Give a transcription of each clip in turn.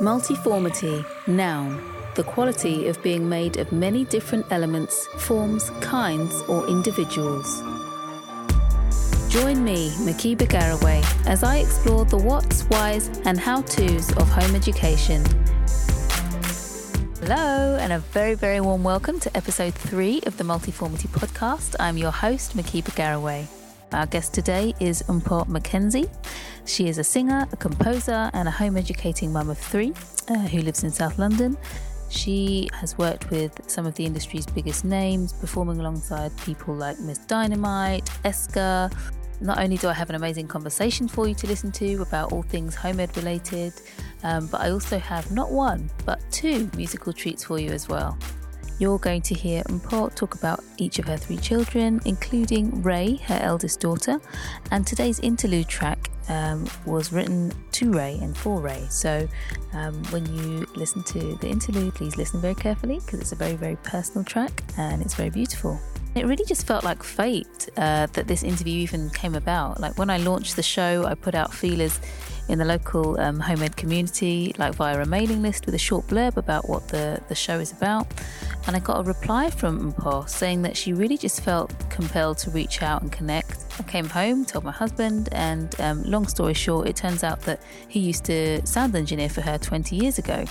Multiformity, noun, the quality of being made of many different elements, forms, kinds, or individuals. Join me, Makiba Garaway, as I explore the what's, whys, and how to's of home education. Hello, and a very, very warm welcome to episode three of the Multiformity podcast. I'm your host, Makiba Garaway. Our guest today is Mpho McKenzie. She is a singer, a composer, and a home educating mum of three uh, who lives in South London. She has worked with some of the industry's biggest names, performing alongside people like Ms. Dynamite, Eska. Not only do I have an amazing conversation for you to listen to about all things home ed related, um, but I also have not one, but two musical treats for you as well. You're going to hear Mpho talk about each of her three children, including Ray, her eldest daughter. And today's interlude track um, was written to Ray and for Ray. So um, when you listen to the interlude, please listen very carefully because it's a very, very personal track and it's very beautiful. It really just felt like fate uh, that this interview even came about. Like when I launched the show, I put out feelers in the local um, home ed community, like via a mailing list with a short blurb about what the, the show is about. And I got a reply from Mpho saying that she really just felt compelled to reach out and connect. I came home, told my husband, and um, long story short, it turns out that he used to sound engineer for her 20 years ago.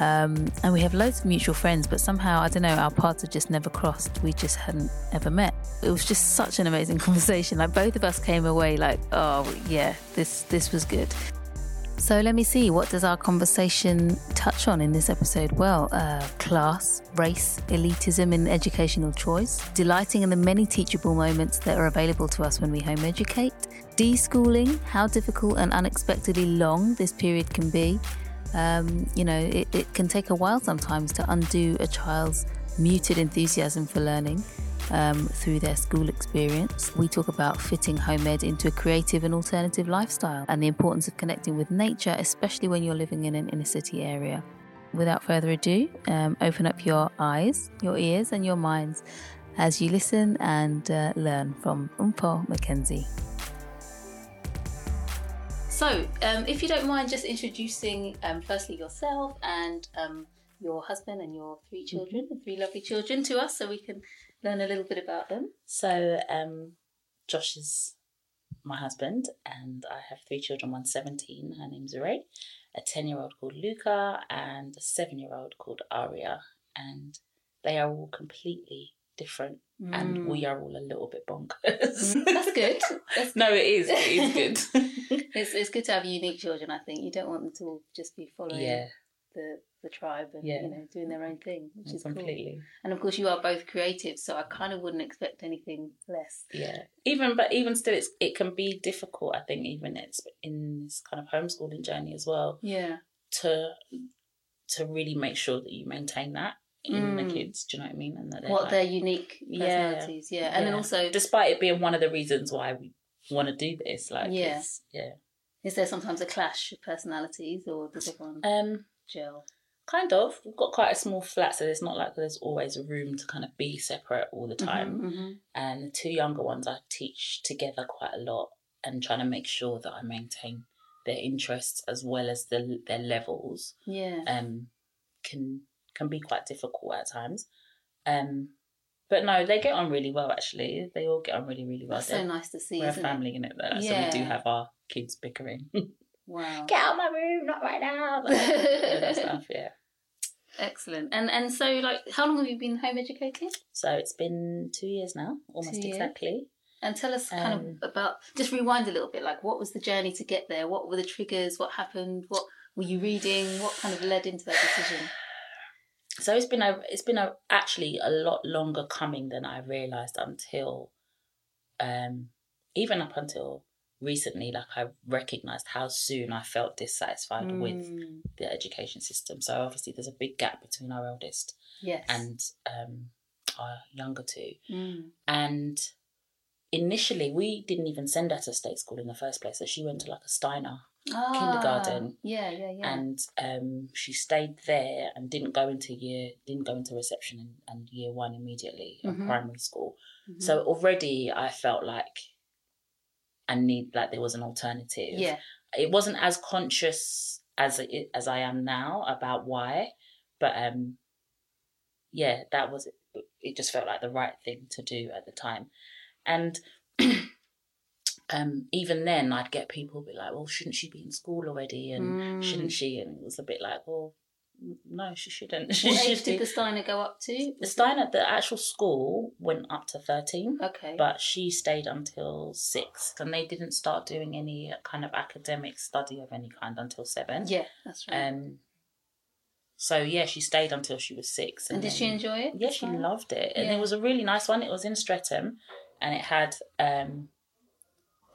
Um, and we have loads of mutual friends, but somehow, I don't know, our paths had just never crossed. We just hadn't ever met. It was just such an amazing conversation. Like both of us came away like, oh yeah, this this was good. So let me see, what does our conversation touch on in this episode? Well, uh, class, race, elitism in educational choice, delighting in the many teachable moments that are available to us when we home educate, deschooling, how difficult and unexpectedly long this period can be, um, you know, it, it can take a while sometimes to undo a child's muted enthusiasm for learning. Um, through their school experience. We talk about fitting home ed into a creative and alternative lifestyle and the importance of connecting with nature, especially when you're living in an inner city area. Without further ado, um, open up your eyes, your ears, and your minds as you listen and uh, learn from Mpho McKenzie. So, um, if you don't mind just introducing um, firstly yourself and um, your husband and your three children, mm-hmm. three lovely children to us so we can learn a little bit about them. So, um, Josh is my husband, and I have three children. One's 17, her name's Ray, a 10 year old called Luca, and a seven year old called Aria. And they are all completely different mm. and we are all a little bit bonkers. Mm, that's good. That's no, it is. It is good. it's it's good to have unique children. I think you don't want them to all just be following yeah. the the tribe and yeah. you know doing their own thing, which is completely. Cool. And of course, you are both creative, so I kind of wouldn't expect anything less. Yeah, even but even still, it's it can be difficult. I think even it's in this kind of homeschooling journey as well. Yeah, to to really make sure that you maintain that in mm. the kids. Do you know what I mean? And that what like, their unique personalities, yeah, yeah. and yeah. then also, despite it being one of the reasons why we want to do this, like, yeah, yeah. Is there sometimes a clash of personalities, or does everyone um gel? Kind of. We've got quite a small flat, so it's not like there's always a room to kind of be separate all the mm-hmm, time. Mm-hmm, mm-hmm. And the two younger ones, I teach together quite a lot, and trying to make sure that I maintain their interests as well as the, their levels. Yeah. Um, can can be quite difficult at times. Um, but no, they get on really well. Actually, they all get on really, really well. That's so nice to see. We're a family in it, though, yeah. so we do have our kids bickering. wow! Get out of my room, not right now. that stuff, yeah. Excellent. And and so, like, how long have you been home educating? So it's been two years now, almost years. exactly. And tell us kind um, of about just rewind a little bit. Like, what was the journey to get there? What were the triggers? What happened? What were you reading? What kind of led into that decision? So it's been a it's been a actually a lot longer coming than I realized until um even up until recently like I recognized how soon I felt dissatisfied mm. with the education system so obviously there's a big gap between our eldest yes. and um our younger two mm. and initially we didn't even send her to state school in the first place so she went to like a Steiner ah, kindergarten. Yeah, yeah, yeah. And um, she stayed there and didn't go into year, didn't go into reception and, and year one immediately mm-hmm. primary school. Mm-hmm. So already I felt like I need like there was an alternative. Yeah. It wasn't as conscious as it, as I am now about why, but um, yeah, that was it. It just felt like the right thing to do at the time, and um, even then, I'd get people be like, "Well, shouldn't she be in school already?" and Mm. shouldn't she? And it was a bit like, "Well, no, she shouldn't." She What age did the Steiner go up to? the Steiner, the actual school went up to thirteen Okay. but she stayed until six, and they didn't start doing any kind of academic study of any kind until seven. yeah, that's right. Um. So yeah, she stayed until she was six. and did she enjoy it? Yeah, she loved it, and Yeah. it was a really nice one. It was in Streatham, and it had um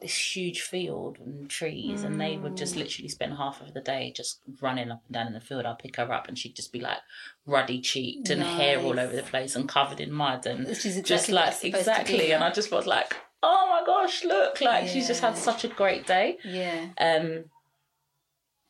this huge field and trees, and they would just Mm. literally spend half of the day just running up and down in the field. I'd pick her up, and she'd just be like ruddy cheeked and hair all over the place and covered in mud and exactly just like it's supposed to exactly and i just was like oh my gosh look like she's just had such a great day Yeah. um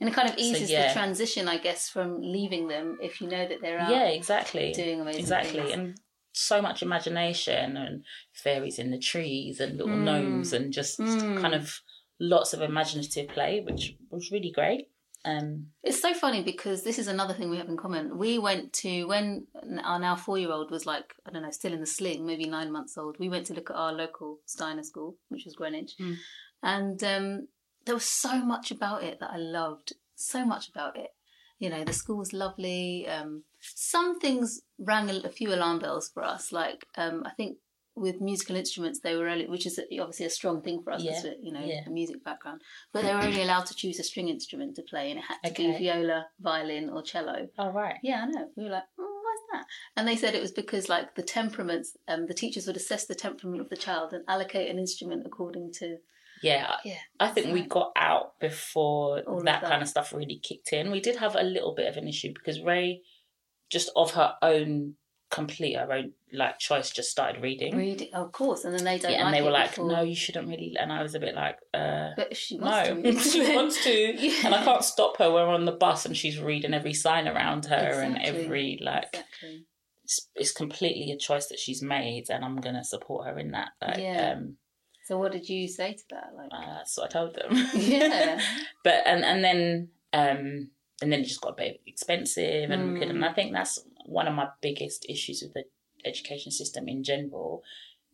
And it kind of eases yeah. the transition, I guess, from leaving them if you know that they're out yeah exactly doing amazing exactly things. and so much imagination and fairies in the trees and little Mm. gnomes and just Mm. kind of lots of imaginative play which was really great um It's so funny because this is another thing we have in common. We went to when our now four year old was like I don't know, still in the sling, maybe nine months old. We went to look at our local Steiner school, which was Greenwich, Mm. and um, there was so much about it that I loved. So much about it. You know, the school was lovely. Um, some things rang a, a few alarm bells for us. Like um, I think with musical instruments, they were only, which is obviously a strong thing for us Yeah, you know yeah. a music background. But they were only allowed to choose a string instrument to play, and it had to be viola, violin, or cello. oh right Yeah, I know. We were like, why's that? And they said it was because like the temperaments, um, the teachers would assess the temperament of the child and allocate an instrument according to. yeah Yeah, I think we got out before that, that. kind of stuff really kicked in. We did have a little bit of an issue because Ray, just of her own complete her own like choice, just started reading. reading, of course. And then they don't. yeah, like and they were like, before. "No, you shouldn't really." And I was a bit like, uh, But she wants "No, to, she wants to," Yeah. and I can't stop her. We're on the bus, and she's reading every sign around her and every like. Exactly. It's, it's completely a choice that she's made, and I'm gonna support her in that. Like, Yeah. um, So what did you say to that? Like, uh, so I told them. Yeah. but and and then um and then it just got a bit expensive and we couldn't. Mm. I think that's one of my biggest issues with the education system in general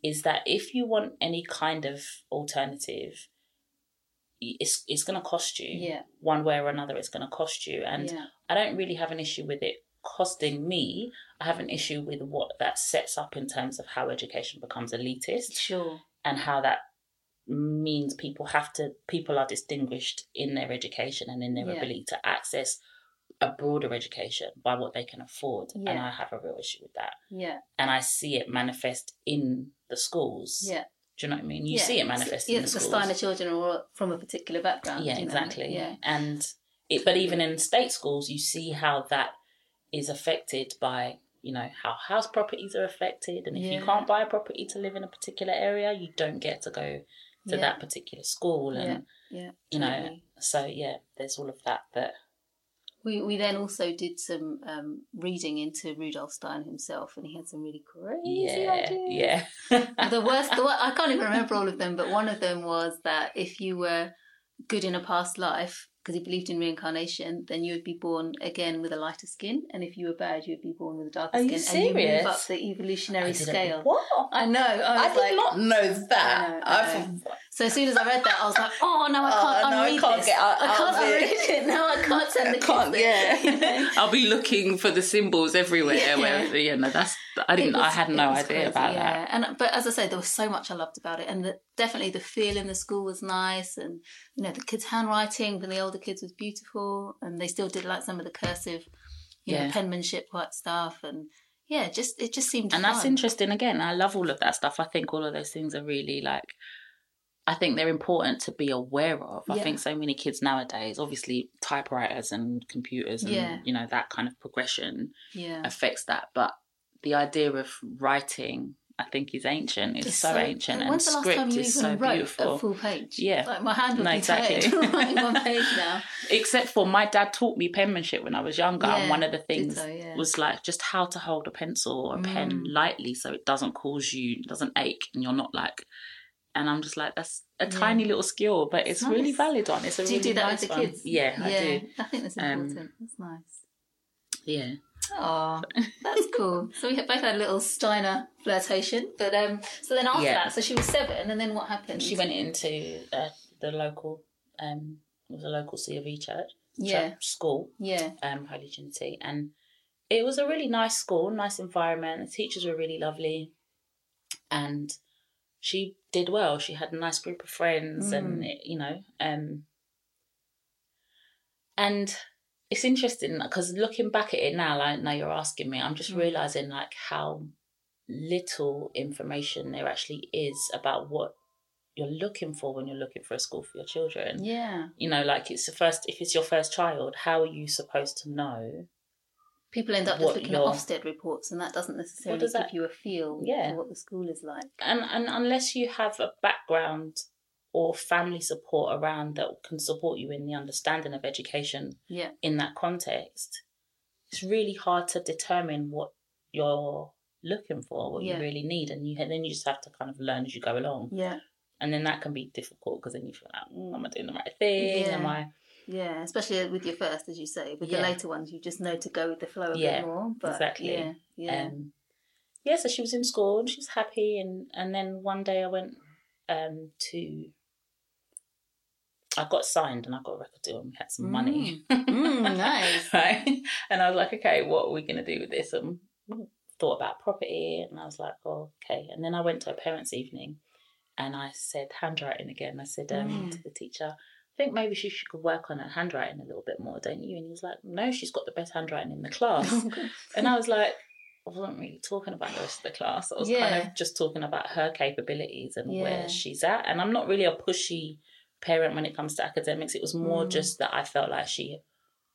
is that if you want any kind of alternative, it's it's going to cost you. yeah, One way or another, it's going to cost you, and yeah, I don't really have an issue with it costing me. I have an issue with what that sets up in terms of how education becomes elitist sure. and how that means people have to people are distinguished in their education and in their Yeah. ability to access a broader education by what they can afford. And i have a real issue with that. Yeah, and i see it manifest in the schools. Yeah. do you know what i mean? You yeah. see it manifest Yeah, in the the schools. Steiner children are all from a particular background. yeah exactly. Yeah, and it but even in state schools you see how that is affected by you know how house properties are affected. And if you can't buy a property to live in a particular area you don't get to go to Yeah. that particular school and yeah. you know totally. so yeah there's all of that that We we then also did some um, reading into Rudolf Steiner himself, and he had some really crazy yeah ideas. yeah the worst, the, I can't even remember all of them, but one of them was that if you were good in a past life, because he believed in reincarnation, then you would be born again with a lighter skin, and if you were bad, you would be born with a darker Are you skin, and you move up the evolutionary I scale. what I know. I, I did like, not know that I know, I I thought- So as soon as I read that, I was like, "Oh no, I Oh, can't no, I unread can't this. get out- I can't of it." unread it. No, I can't send the I can't, kids yeah. there. I'll be looking for the symbols everywhere. Yeah. Where, yeah, no, that's I didn't. I had no idea crazy, about yeah. that. And but as I say, there was so much I loved about it, and the, definitely the feel in the school was nice, and you know the kids' handwriting from the older kids was beautiful, and they still did like some of the cursive, you know, penmanship what stuff, and yeah, just it just seemed and that's interesting again i love all of that stuff i think all of those things are really like i think they're important to be aware of i think so many kids nowadays obviously typewriters and computers and Yeah. you know that kind of progression Yeah, affects that but the idea of writing i think is ancient it's, It's so, ancient and When's the last script time you is so wrote beautiful a full page? Yeah. like my hand would No, be exactly. writing one page now. except for my dad taught me penmanship when I was younger, Yeah, and one of the things ditto, yeah. was like just how to hold a pencil or a pen Mm. lightly so it doesn't cause you doesn't ache and you're not like And I'm just like, that's a Yeah. tiny little skill, but it's, It's really valid one. It's a Do really you do that nice with the one. kids? Yeah, I do. I think that's Um, important. that's nice. Yeah. Oh, that's cool. So we had both had a little Steiner flirtation, but um, so then after Yeah. that, so she was seven, and then what happened? She went into uh, the local, um, it was a local C of E church, Yeah. church school, Yeah. um, Holy Trinity, and it was a really nice school, nice environment. The teachers were really lovely, and she did well. She had a nice group of friends, and you know, um, and it's interesting because looking back at it now, like now you're asking me, I'm just Mm. realizing like how little information there actually is about what you're looking for when you're looking for a school for your children Yeah. you know like it's the first if it's your first child how are you supposed to know People end up just looking at Ofsted reports, and that doesn't necessarily does give you a feel Yeah. for what the school is like. and and unless you have a background or family support around that can support you in the understanding of education Yeah. in that context it's really hard to determine what you're looking for what Yeah. you really need and you then you just have to kind of learn as you go along Yeah. and then that can be difficult because then you feel like mm, am i doing the right thing am i Yeah. Especially with your first, as you say. With the later ones, you just know to go with the flow a Yeah, bit more. But exactly. Yeah. Yeah. Um, yeah, so she was in school and she was happy, and and then one day I went um, to. I got signed and I got a record deal and we had some money. Mm, nice. right? And I was like, okay, what are we going to do with this? And thought about property, and I was like, oh, okay. And then I went to a parents' evening, and I said handwriting again. I said um, Mm. to the teacher, think maybe she, should work on her handwriting a little bit more, don't you? And he was like, no, she's got the best handwriting in the class. and I was like, I wasn't really talking about the rest of the class. I was kind of just talking about her capabilities and Yeah. where she's at. And I'm not really a pushy parent when it comes to academics. It was more Mm. just that I felt like she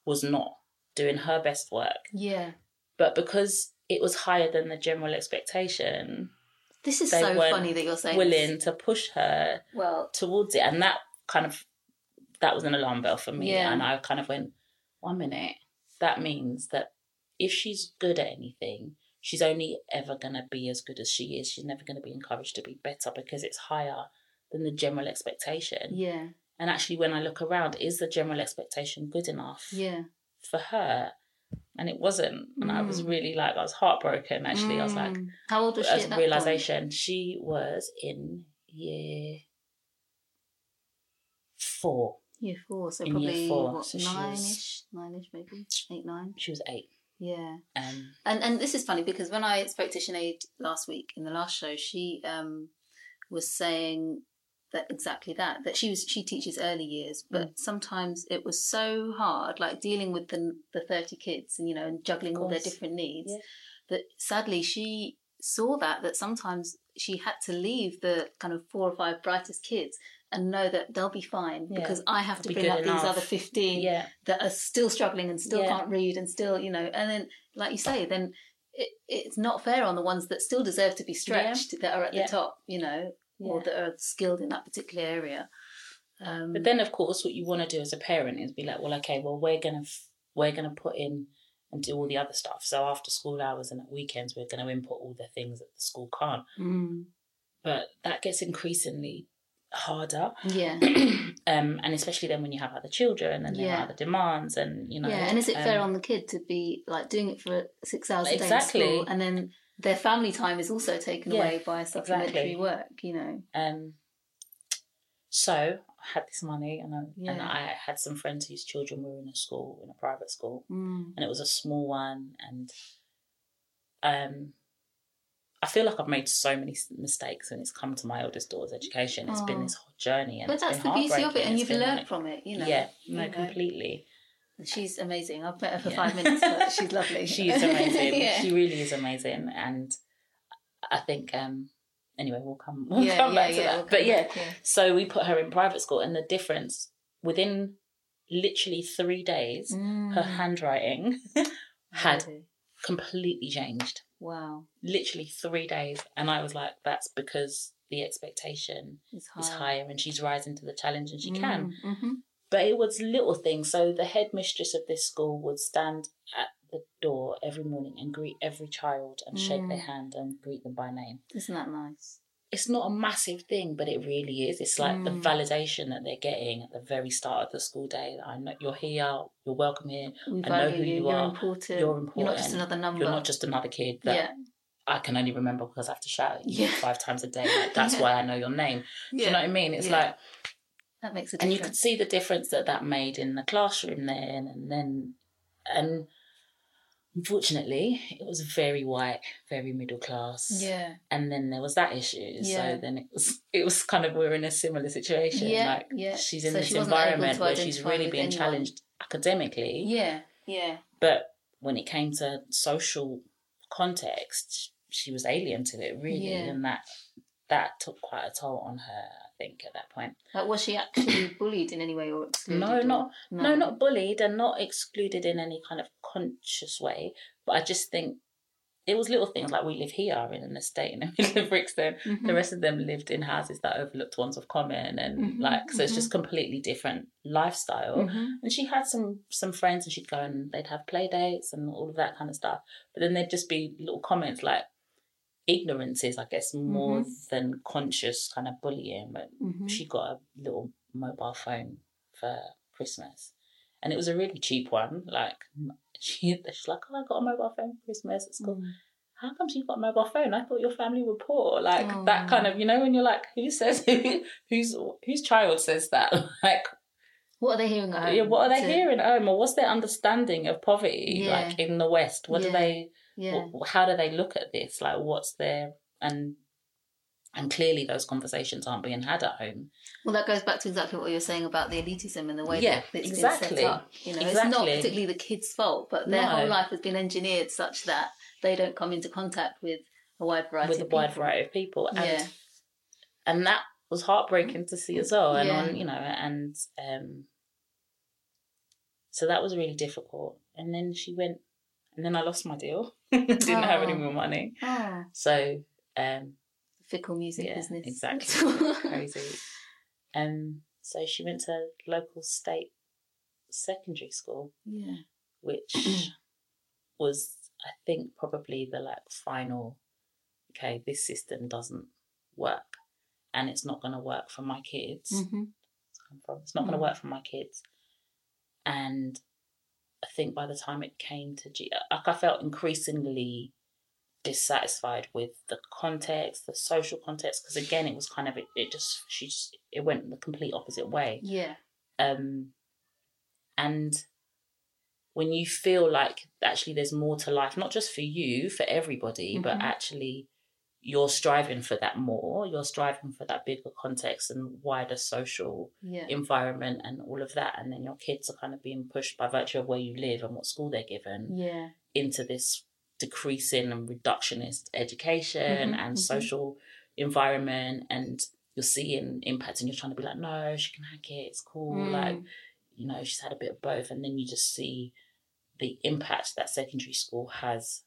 was not doing her best work. yeah. But because it was higher than the general expectation, This is so funny that you're saying willing this. to push her Well, towards it. And that kind of that was an alarm bell for me. Yeah. And I kind of went, one minute, that means that if she's good at anything, she's only ever gonna be as good as she is. She's never gonna be encouraged to be better because it's higher than the general expectation. yeah. And actually when I look around, is the general expectation good enough Yeah. for her? And it wasn't. And I was Mm. really like I was heartbroken actually. I was like Mm. how old was she as at a that realization. She was in year four. Year four, so In probably four, what so nine-ish, nine-ish maybe, eight, nine. She was eight. Yeah. Um, And and this is funny because when I spoke to Sinead last week in the last show, she um was saying that exactly that that she was she teaches early years, but Mm. sometimes it was so hard, like dealing with the the thirty kids and you know and juggling all their different needs, Yeah. that sadly she saw that that sometimes she had to leave the kind of four or five brightest kids and know that they'll be fine Yeah. because I have to bring up enough. these other fifteen yeah, that are still struggling and still Yeah. can't read and still you know and then like you say then it, it's not fair on the ones that still deserve to be stretched that are at the top you know or that are skilled in that particular area um, but then of course what you want to do as a parent is be like, well, okay, well we're gonna f- we're gonna put in and do all the other stuff. So after school hours and at weekends, we're gonna input all the things that the school can't. mm, But that gets increasingly harder. yeah um, and especially then when you have other children and there Yeah. are other demands and you know yeah and is it fair um, on the kid to be like doing it for six hours a day Exactly. in school and then their family time is also taken Yeah, away by supplementary exactly. work you know Um, so I had this money, and I, and I had some friends whose children were in a school, in a private school, mm. and it was a small one. And um, I feel like I've made so many mistakes when it's come to my eldest daughter's education. It's been Oh. this whole journey, and but that's the beauty of it and you've learned like- from it you know yeah, you know. completely. She's amazing. I've met her for Yeah. five minutes, but she's lovely. she's amazing. yeah. She really is amazing, and I think. um Anyway, we'll come. We'll yeah, come back to that. we'll but yeah, back. So we put her in private school, and the difference within literally three days, her Mm. handwriting had completely changed. Wow. Literally three days, and I was like, "That's because the expectation It's high. is higher, and she's rising to the challenge, and she can." Mm-hmm. But it was little things. So the headmistress of this school would stand at the door every morning and greet every child and shake their Mm. hand and greet them by name. Isn't that nice? It's not a massive thing, but it really is. It's like the Mm. validation that they're getting at the very start of the school day. I know you're here, you're welcome here, We I know who you. you are are. important. You're important. You're not just another number. you're not just another kid that yeah. I can only remember because I have to shout at you Yeah. five times a day. Like, that's Yeah. why I know your name. Do you know what I mean? It's like, That makes a difference. and you could see the difference that that made in the classroom then, and then, and unfortunately, it was very white, very middle class. yeah. and then there was that issue. Yeah. So then it was it was kind of we're in a similar situation. Yeah, like yeah. she's in So this she environment where she's really being anyone. challenged academically, Yeah. Yeah. but when it came to social context, she was alien to it really, Yeah. and that that took quite a toll on her. Think at that point. Like, was she actually bullied in any way or excluded? No, or- not no, not bullied and not excluded in any kind of conscious way. But I just think it was little things like we live here in an estate in the middle of Brixton. Mhm. The rest of them lived in houses that overlooked ones of common and Mhm, like so it's just completely different lifestyle. Mhm. And she had some some friends and she'd go and they'd have play dates and all of that kind of stuff. But then there'd just be little comments like ignorances, I guess, more than conscious kind of bullying. But Mhm. she got a little mobile phone for Christmas. And it was a really cheap one. Like she, she's like, Oh, I got a mobile phone for Christmas at school Mm. how come you got a mobile phone? I thought your family were poor. Like Oh. that kind of, you know, when you're like, who says who's whose child says that? Like, What are they hearing at home? yeah, what are they to- hearing at home, or what's their understanding of poverty? Yeah. Like in the West, what Yeah. do they? Yeah. how do they look at this? Like, what's their and and clearly those conversations aren't being had at home. Well, that goes back to exactly what you were saying about the elitism and the way Yeah, that it's exactly. been set up. You know, it's not particularly the kids' fault, but their No. whole life has been engineered such that they don't come into contact with a wide variety with a of wide people. variety of people, and Yeah. and that was heartbreaking to see as well. And Yeah. on, you know, and um, so that was really difficult. And then she went, and then I lost my deal. Didn't have any Oh. more money, Oh, so um, fickle music yeah, business. exactly, crazy. Um, so she went to local state secondary school, yeah. which was, I think, probably the like final. Okay, this system doesn't work, and it's not going to work for my kids. hmm from. It's not going Mm. to work for my kids. And I think by the time it came to G, like I felt increasingly dissatisfied with the context, the social context, because again, it was kind of it, it just she just it went the complete opposite way. Yeah. Um, and when you feel like actually there's more to life, not just for you, for everybody, but Mhm. actually you're striving for that more. You're striving for that bigger context and wider social Yeah. environment and all of that and then your kids are kind of being pushed by virtue of where you live and what school they're given Yeah. into this decreasing and reductionist education Mhm, and mhm. social environment and you're seeing impacts and you're trying to be like no she can hack it it's cool Mm. like you know she's had a bit of both and then you just see the impact that secondary school has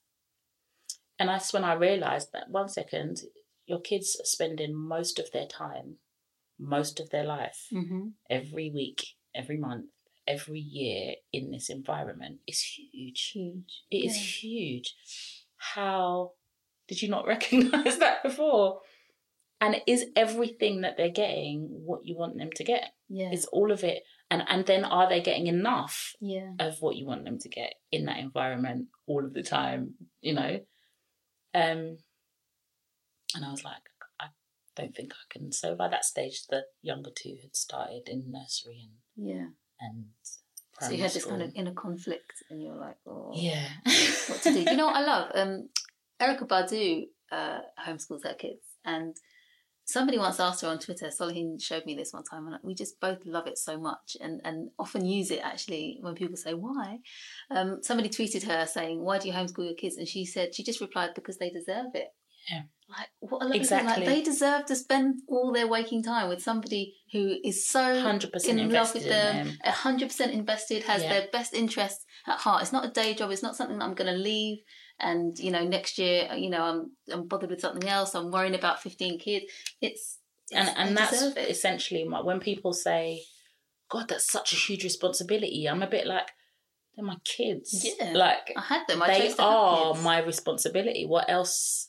and that's when i realized that one second your kids are spending most of their time most of their life hmm every week, every month, every year in this environment is huge. Huge. It is Yeah. huge. How did you not recognize that before? And is everything that they're getting what you want them to get? Yeah. Is all of it and and then are they getting enough yeah. of what you want them to get in that environment all of the time, you know? Um and I was like, I don't think I can. So by that stage, the younger two had started in nursery and Yeah. and So you had this school. kind of inner conflict, and you're like, oh, yeah. what to do? You know what I love? Um, Erykah Badu uh, homeschools her kids, and somebody once asked her on Twitter. Solihin showed me this one time, and we just both love it so much, and and often use it actually when people say why. Um, somebody tweeted her saying, "Why do you homeschool your kids?" And she said she just replied, "Because they deserve it." Yeah. Like what a lovely thing! Exactly. Like they deserve to spend all their waking time with somebody who is so Hundred percent in love invested with them, hundred percent invested, has Yeah. their best interests at heart. It's not a day job. It's not something that I'm going to leave. And you know, next year, you know, I'm I'm bothered with something else. I'm worrying about 15 kids. It's, and and that's it. essentially my, when people say, "God, that's such a huge responsibility." I'm a bit like, they're my kids. Yeah. like I had them. I they chose to have are my responsibility. What else?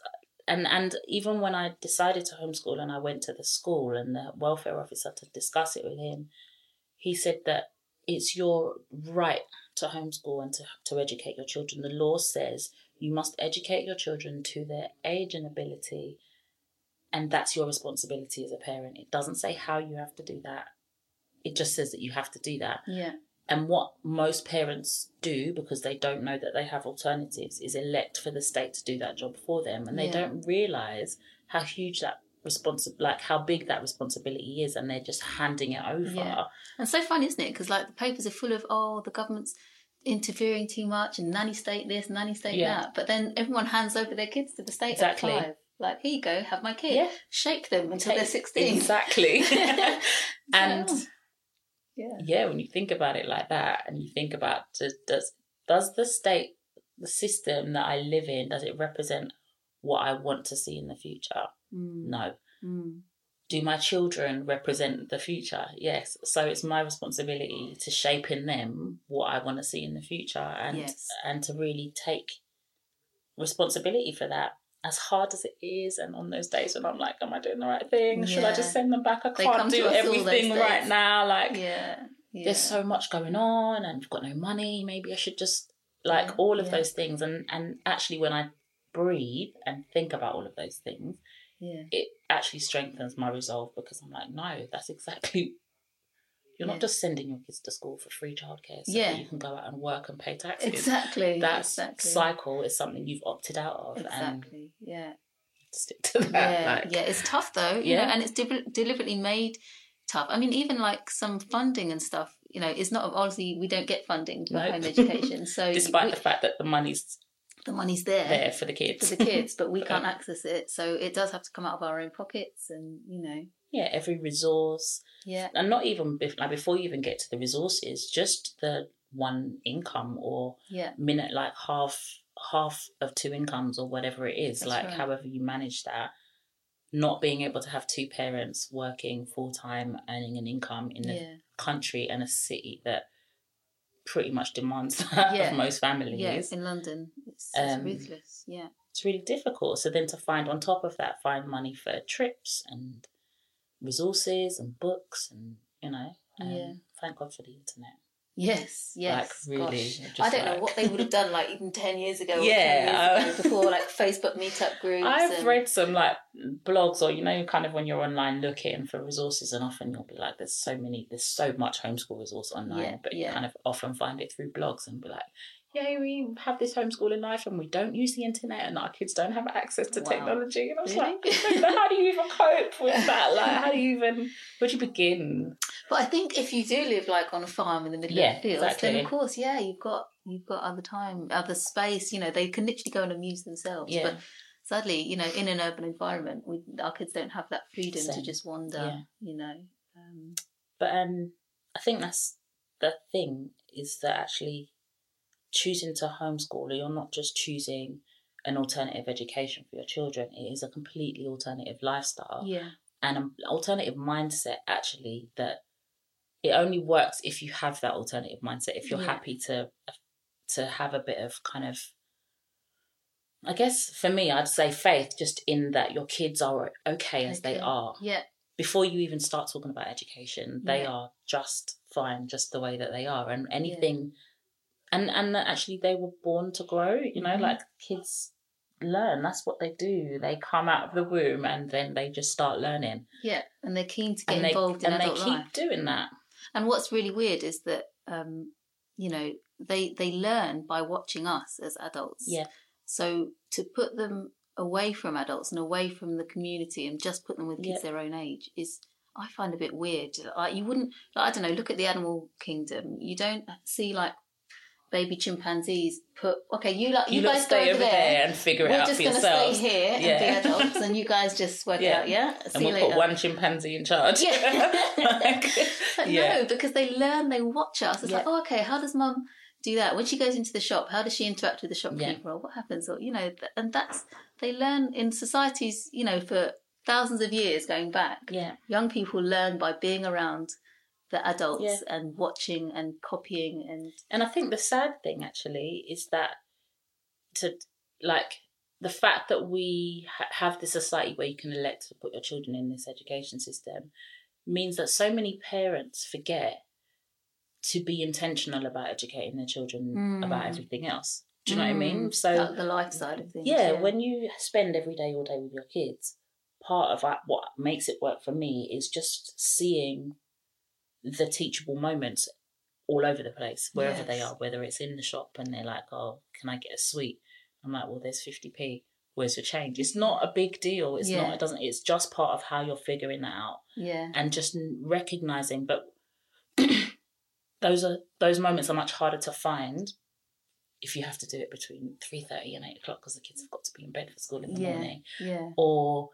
and and even when I decided to homeschool and I went to the school and the welfare officer to discuss it with him, he said that it's your right to homeschool and to, to educate your children. The law says you must educate your children to their age and ability, and that's your responsibility as a parent. It doesn't say how you have to do that, it just says that you have to do that. Yeah. And what most parents do because they don't know that they have alternatives is elect for the state to do that job for them, and they Yeah. don't realize how huge that responsi- like how big that responsibility is, and they're just handing it over. Yeah. And so fun, isn't it? Because like the papers are full of oh the government's interfering too much and nanny state this, nanny state Yeah. that. But then everyone hands over their kids to the state Exactly. at five. Like here you go, have my kid. Yeah. Shake them until they're sixteen. Exactly. and. Yeah. yeah, when you think about it like that, and you think about does does, does the state, the system that I live in, does it represent what I want to see in the future? Mm. No. Mm. Do my children represent the future? Yes. So it's my responsibility to shape in them what I want to see in the future and Yes. and to really take responsibility for that. As hard as it is, and on those days when I'm like, Am I doing the right thing? Should I just send them back? I They can't do us all those everything right now. Like Yeah. yeah. there's so much going on and we've got no money. Maybe I should just like Yeah, all of yeah. those things and and actually when I breathe and think about all of those things, yeah. it actually strengthens my resolve because I'm like, no, that's exactly. You're Yeah. not just sending your kids to school for free childcare so Yeah. you can go out and work and pay taxes. Exactly. That exactly. cycle is something you've opted out of, and Exactly. Yeah. stick to that. Yeah. like, yeah. It's tough though. You Yeah. know, and it's de- deliberately made tough. I mean, even like some funding and stuff. You know, it's not obviously we don't get funding for No. home education. So Despite we- the fact that the money's the money's there. there for the kids. for the kids, but we can't access it. So it does have to come out of our own pockets, and you know, yeah, every resource, yeah, and not even like before you even get to the resources, just the one income or yeah, minute like half half of two incomes or whatever it is That's like right. however you manage that not being able to have two parents working full time earning an income in a yeah, country and a city that pretty much demands that Yeah. of most families yeah. In London, it's, it's Um, ruthless. Yeah, it's really difficult so then to find on top of that find money for trips and resources and books and you know um, Yeah. thank god for the internet yes, yes. Like, really, Gosh. I don't know what they would have done like even ten years ago. or Yeah, years ago, before like Facebook meetup groups. I've and- read some like blogs or you know kind of when you're online looking for resources and often you'll be like there's so many there's so much homeschool resource online Yeah, but you kind of often find it through blogs and be like yeah we have this homeschooling life and we don't use the internet and our kids don't have access to Wow. technology and I was Really? like how do you even cope with that like how do you even where do you begin But I think if you do live like on a farm in the middle Yeah, of the fields, exactly. then of course, yeah, you've got you've got other time, other space. You know, they can literally go and amuse themselves. Yeah. But sadly, you know, in an urban environment, we our kids don't have that freedom to just wander. Yeah. You know. Um, But um, I think that's the thing is that actually choosing to homeschool, or you're not just choosing an alternative education for your children. It is a completely alternative lifestyle yeah. and an alternative mindset. Actually, that it only works if you have that alternative mindset. If you're Yeah. happy to to have a bit of kind of I guess for me, I'd say faith, just in that your kids are okay as they are Yeah. before you even start talking about education, they Yeah. are just fine, just the way that they are, and anything, and and that actually they were born to grow. You know, Mhm. like kids learn. That's what they do. They come out of the womb and then they just start learning, Yeah. And they're keen to get and they involved in and they keep life. doing that. And what's really weird is that um, you know they they learn by watching us as adults. Yeah. So to put them away from adults and away from the community and just put them with kids Yeah. their own age is I find a bit weird. Like you wouldn't like, I don't know, look at the animal kingdom. You don't see like baby chimpanzees put okay, you like you, You, guys stay go over there. and figure it We're out just for gonna stay here and be adults and you guys just work Yeah. out, yeah? See and you we'll later. put one chimpanzee in charge. Yeah. Like, yeah. no, because they learn, they watch us. It's like, oh, okay, how does mum do that? When she goes into the shop, how does she interact with the shopkeeper or what happens? Or, you know, and that's, they learn in societies, you know, for thousands of years going back. yeah. Young people learn by being around the adults Yeah. and watching and copying and And I think the sad thing actually is that to like the fact that we ha- have this society where you can elect to put your children in this education system means that so many parents forget to be intentional about educating their children Mm. about everything else. Do you know what I mean? Mm, So like the life side of things. yeah, when you spend every day all day with your kids, part of what makes it work for me is just seeing the teachable moments all over the place, wherever they are, whether it's in the shop and they're like, oh, can I get a sweet? I'm like, well, there's 50p. Where's your change? It's not a big deal. It's Yeah. not, it doesn't, it's just part of how you're figuring that out yeah, and just recognizing. But those are, those moments are much harder to find if you have to do it between 3.30 and 8 o'clock because the kids have got to be in bed for school in the Yeah. morning yeah, or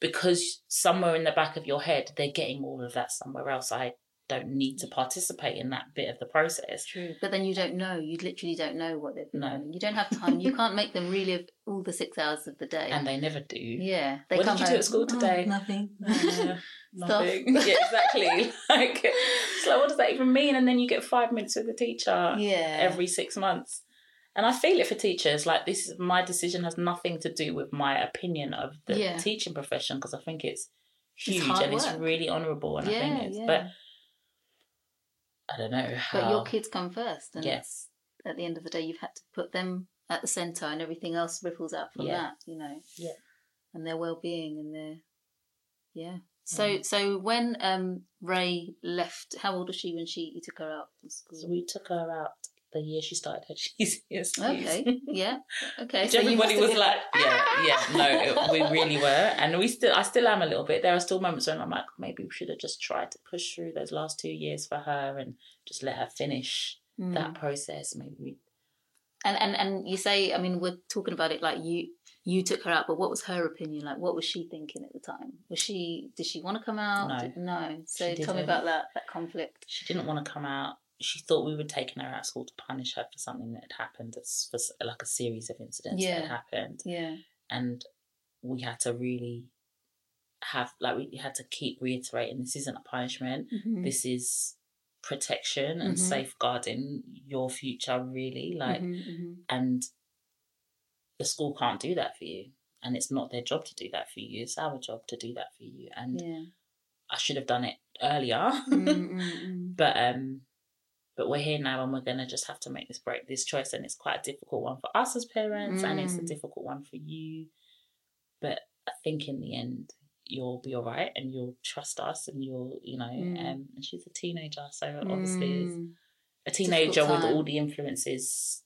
because somewhere in the back of your head they're getting all of that somewhere else i don't need to participate in that bit of the process true. But then you don't know. You literally don't know what they've been No. You don't have time. You can't make them relive all the six hours of the day. and they never do yeah, they What did you do at school "Oh, today?" nothing. Uh, nothing yeah exactly like it's like what does that even mean and then you get five minutes with the teacher yeah, every six months and i feel it for teachers like this is my decision has nothing to do with my opinion of the Yeah. teaching profession because i think it's huge hard and it's really honourable and i think it's yeah. but i don't know how But your kids come first, and yes at the end of the day, you've had to put them at the centre, and everything else ripples out from Yeah. that. You know, Yeah. and their well-being and their yeah. So Yeah. so when um Ray left, how old was she when she you took her out from school? So we took her out the year she started her GCSEs. Okay, yeah, okay. So everybody was like, yeah, yeah, no, it, we really were, and we still, I still am a little bit. There are still moments when I'm like, maybe we should have just tried to push through those last two years for her and just let her finish Mm. that process. Maybe we, And and and you say, I mean, we're talking about it like you you took her out, but what was her opinion? Like, what was she thinking at the time? Was she did she want to come out? No. No. So tell me about that that conflict. she didn't want to come out. She thought we were taking her out of school to punish her for something that had happened. It's for like a series of incidents that Yeah. had happened. Yeah. and we had to really have like we had to keep reiterating this isn't a punishment Mhm. this is protection and Mhm. safeguarding your future really like Mhm, mhm. and the school can't do that for you and it's not their job to do that for you it's our job to do that for you and Yeah. i should have done it earlier Mm, mm, mm. but um but we're here now and we're going to just have to make this break this choice and it's quite a difficult one for us as parents and it's a Mm. difficult one for you but i think in the end you'll be all right and you'll trust us and you'll you know Mm. um and she's a teenager so obviously Mm. a teenager with all the influences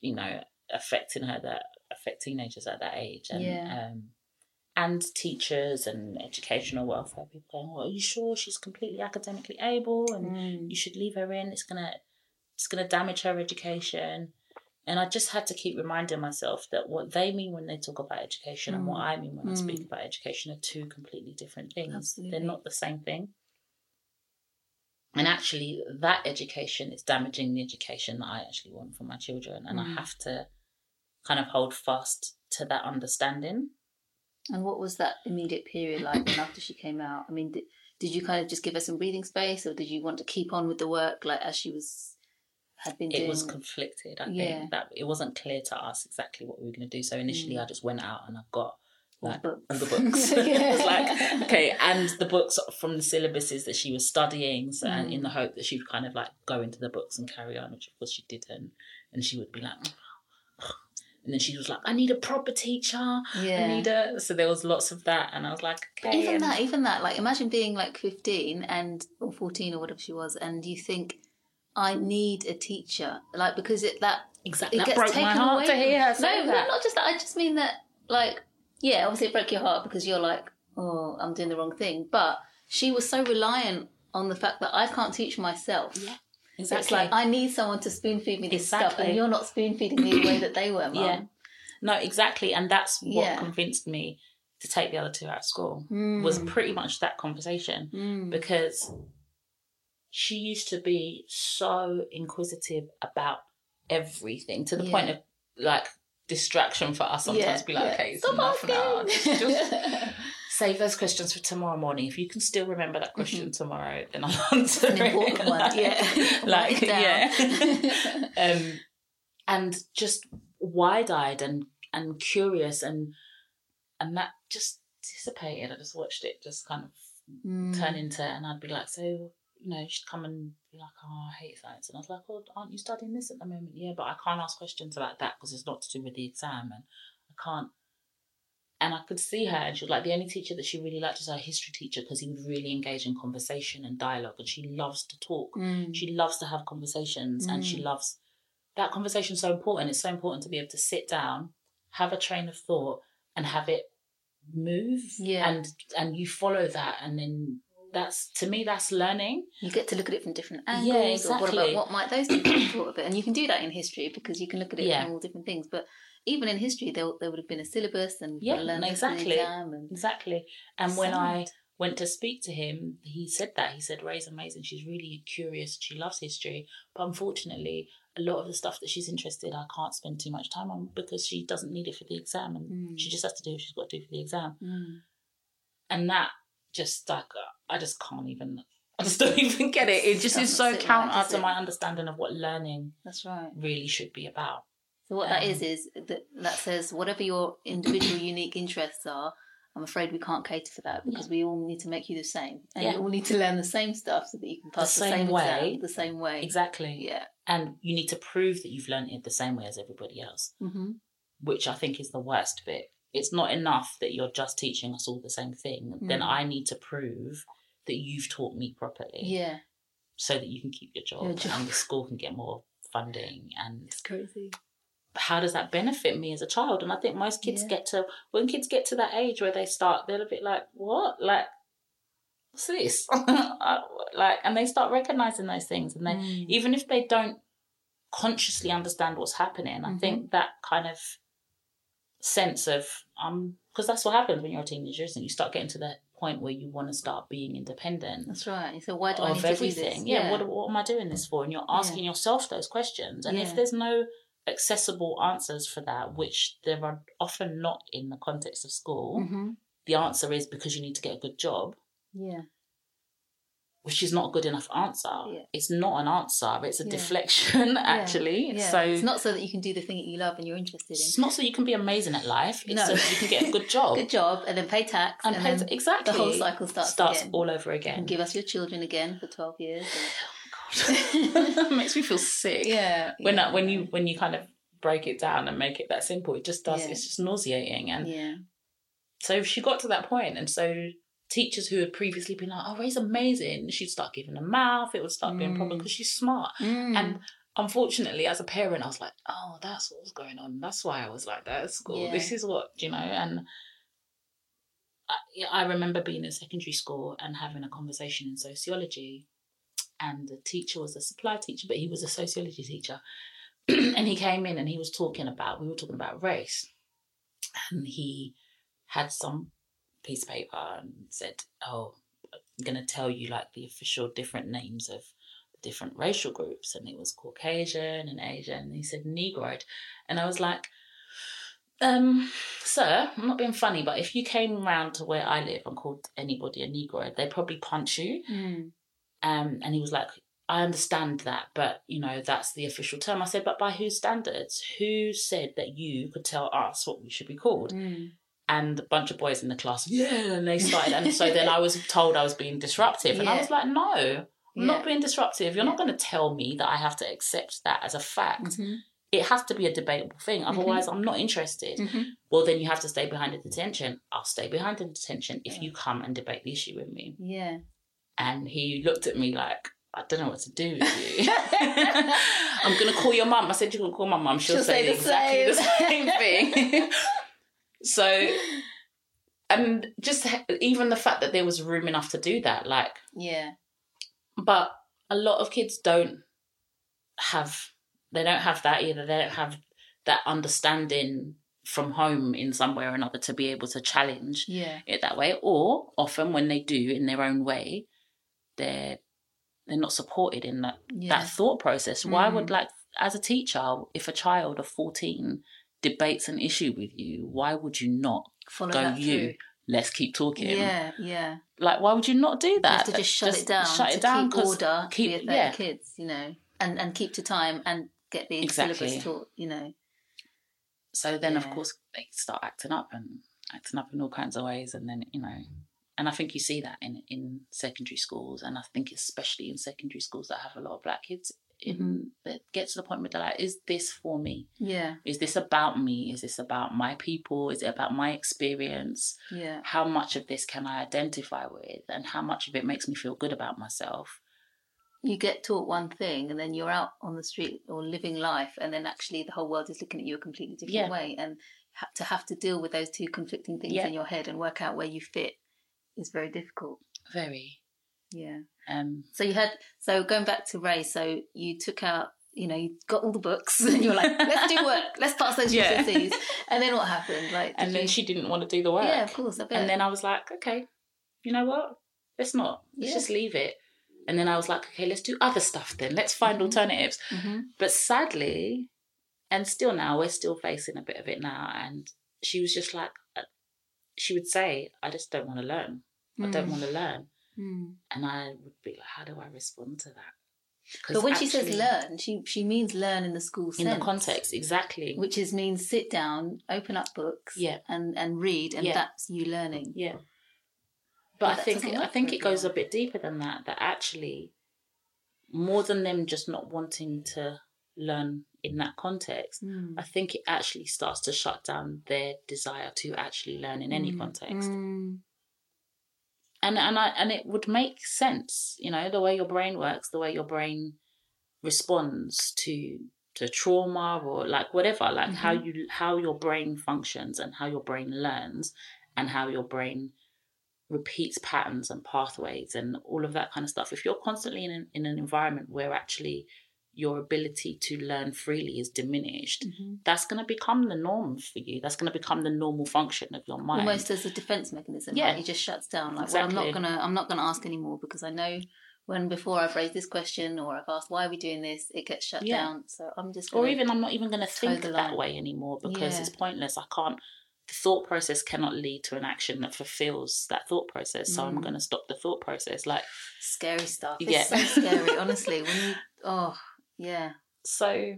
you know affecting her that affect teenagers at that age and Yeah. um and teachers and educational welfare people going well are you sure she's completely academically able and Mm. you should leave her in it's gonna it's gonna damage her education and i just had to keep reminding myself that what they mean when they talk about education and what Mm. i mean when i speak Mm. about education are two completely different things Absolutely. they're not the same thing and actually that education is damaging the education that i actually want for my children and Mm. i have to kind of hold fast to that understanding And what was that immediate period like when after she came out? I mean, did, did you kind of just give her some breathing space, or did you want to keep on with the work like as she was had been it doing? was conflicted. I Yeah. think that it wasn't clear to us exactly what we were going to do. So initially, Mm. I just went out and I got like books. the books. it was like okay, and the books from the syllabuses that she was studying, so, and in the Mm. hope that she would kind of like go into the books and carry on, which of course she didn't. And she would be like. And then she was like, "I need a proper teacher. I need a." So there was lots of that, and I was like, "Okay." Even that, even that, like imagine being like fifteen and or fourteen or whatever she was, and you think, I need a teacher, like because it that exactly. it That gets broke my taken heart away to hear her say no, that. not just that. I just mean that, like, yeah, obviously it broke your heart because you're like, oh, I'm doing the wrong thing. But she was so reliant on the fact that I can't teach myself. Yeah, So It's like I need someone to spoon feed me this stuff, and you're not spoon feeding me the way that they were, mum. Yeah. No, exactly, and that's what Yeah. convinced me to take the other two out of school. Mm. Was pretty much that conversation Mm. because she used to be so inquisitive about everything to the point of like distraction for us sometimes. Yeah, Be like, yeah. okay, it's Stop enough now. asking. Just save those questions for tomorrow morning. If you can still remember that question tomorrow, then I'll answer Mm-hmm. An it. important one, Like- yeah. like yeah. um, and just wide eyed and and curious and and that just dissipated. I just watched it just kind of Mm. turn into and I'd be like, so you know, she'd come and be like, oh, I hate science, and I was like, well, aren't you studying this at the moment? Yeah, but I can't ask questions about that because it's not to do with the exam, and I can't. And I could see her, and she was like the only teacher that she really liked was her history teacher because he would really engage in conversation and dialogue, and she loves to talk. Mm. She loves to have conversations, and she Mm. loves that conversation. So important. It's so important to be able to sit down, have a train of thought, and have it move. Yeah. and and you follow that, and then that's to me that's learning. You get to look at it from different angles. Yeah, Or what about exactly. what might those people have thought of it? And you can do that in history because you can look at it Yeah. from all different things. But even in history, there, there would have been a syllabus and you've got to Yeah, learn exactly. exam and Exactly. And when I went to speak to him, he said that. He said, Ray's amazing. She's really curious. She loves history. But unfortunately, a lot of the stuff that she's interested, I can't spend too much time on because she doesn't need it for the exam. And Mm. she just has to do what she's got to do for the exam. Mm. And that just like, uh, I just can't even, I just don't even get it. It just is so right, counter to my understanding of what learning that's right. really should be about. So what that Um, is is that that says whatever your individual unique interests are, I'm afraid we can't cater for that because we all need to make you the same, and Yeah. you all need to learn the same stuff so that you can pass the, same same, way. exam the same way. Exactly. Yeah. And you need to prove that you've learned it the same way as everybody else. hmm which I think is the worst bit. It's not enough that you're just teaching us all the same thing. Then Mm. I need to prove that you've taught me properly Yeah. so that you can keep your job, Your job. and the school can get more funding. And It's crazy. How does that benefit me as a child? And I think most kids Yeah. get to, when kids get to that age where they start, they're a bit like, what? Like, what's this? like, and they start recognizing those things. And they, Mm. even if they don't consciously understand what's happening, I Mhm. think that kind of sense of um because that's what happens when you're a teenager, isn't it? You start getting to that point where you want to start being independent That's right. You So why do I need to do everything. this? Yeah, what what am I doing this for? And you're asking Yeah. yourself those questions. And Yeah. if there's no accessible answers for that, which there are often not in the context of school, hmm the answer is because you need to get a good job. Yeah. which is not a good enough answer. Yeah. It's not an answer. It's a Yeah. deflection, actually. Yeah. So it's not so that you can do the thing that you love and you're interested in. it's not so you can be amazing at life. It's No. so you can get a good job. Good job, and then pay tax, And, and, pay- then exactly. the whole cycle starts, starts again. all over and again. give us your children again for twelve years. God. makes me feel sick. yeah. When yeah, that, when you when you kind of break it down and make it that simple, it just does. Yeah. It's just nauseating. And Yeah. so she got to that point, and so teachers who had previously been like, "Oh, Ray's amazing," she'd start giving a mouth. It would start being a problem Mm. because she's smart. Mm. And unfortunately, as a parent, I was like, oh, that's what was going on. That's why I was like that at school. Yeah. This is what, you know, and I, I remember being in secondary school and having a conversation in sociology. And the teacher was a supply teacher, but he was a sociology teacher. and he came in and he was talking about, we were talking about race. And he had some piece of paper and said, oh, I'm going to tell you like the official different names of the different racial groups and it was Caucasian and Asian and he said Negroid and I was like um sir I'm not being funny but if you came round to where I live and called anybody a Negroid they'd probably punch you Mm. Um and he was like I understand that but you know that's the official term I said but by whose standards who said that you could tell us what we should be called Mm. and a bunch of boys in the class yeah and they started and so then I was told I was being disruptive and I was like no I'm Yeah. not being disruptive. You're not going to tell me that I have to accept that as a fact. Mhm. It has to be a debatable thing. Otherwise, I'm not interested. Mhm. Well, then you have to stay behind the detention. I'll stay behind the detention if you come and debate the issue with me. Yeah. And he looked at me like, I don't know what to do with you. I'm going to call your mum. I said, You can call my mum. She'll, She'll say, say the exactly the same. same thing. so, and just even the fact that there was room enough to do that, like, Yeah. but a lot of kids don't have they don't have that either they don't have that understanding from home in some way or another to be able to challenge Yeah. it that way or often when they do in their own way they're they're not supported in that Yeah. that thought process why Mm. would like as a teacher if a child of 14 debates an issue with you why would you not Follow go you through. let's keep talking Yeah. Yeah. like why would you not do that? You have to just shut it down. shut to it down Keep order. keep- yeah. kids, you know, and and keep to time and get the Exactly. syllabus taught. You know. So then, of course, they start acting up and acting up in all kinds of ways, and then you know, and I think you see that in in secondary schools, and I think especially in secondary schools that have a lot of black kids. In Mm-hmm. that get to the point where they're like, "Is this for me? Yeah. Is this about me? Is this about my people? Is it about my experience? Yeah. How much of this can I identify with, and how much of it makes me feel good about myself?" You get taught one thing, and then you're out on the street or living life, and then actually the whole world is looking at you a completely different Yeah. way. And ha- to have to deal with those two conflicting things Yeah. in your head and work out where you fit is very difficult. Very. Yeah. Um, So you had so going back to Ray. So you took out, you know, you got all the books, and you're like, let's do work, let's pass those Yeah. GCSEs. And then what happened? Like, and then you- she didn't want to do the work. yeah, of course. And then I was like, okay, you know what? Let's not. Let's Yeah. just leave it. And then I was like, okay, let's do other stuff then. Let's find Mhm. alternatives. hmm But sadly, and still now, we're still facing a bit of it now. And she was just like, she would say, I just don't want to learn. I don't want to learn. Mm. And I would be like, how do I respond to that? But when she says learn, she she means learn in the school sense. in the context, exactly. which is means sit down, open up books, Yeah. and and read, and Yeah. that's you learning. Yeah. But But I think I think it goes a bit deeper than that. That actually, more than them just not wanting to learn in that context, Mm. I think it actually starts to shut down their desire to actually learn in any Mm. context. Mm. And and I and it would make sense, you know, the way your brain works, the way your brain responds to to trauma or like whatever, like how you how your brain functions and how your brain learns and how your brain repeats patterns and pathways and all of that kind of stuff. If you're constantly in an, in an environment where actually your ability to learn freely is diminished, Mhm. that's going to become the norm for you. That's going to become the normal function of your mind. Almost as a defense mechanism. Yeah. Yeah, it just shuts down. Like, well, I'm not gonna, I'm not gonna ask anymore because I know when before I've raised this question or I've asked why are we doing this, it gets shut Yeah. down. So I'm just. or even I'm not even going to think that way anymore because Yeah. it's pointless. I can't. The thought process cannot lead to an action that fulfills that thought process. So I'm Mm. going to stop the thought process. Like scary stuff. It's Yeah. so scary. Honestly, when you, oh yeah, so,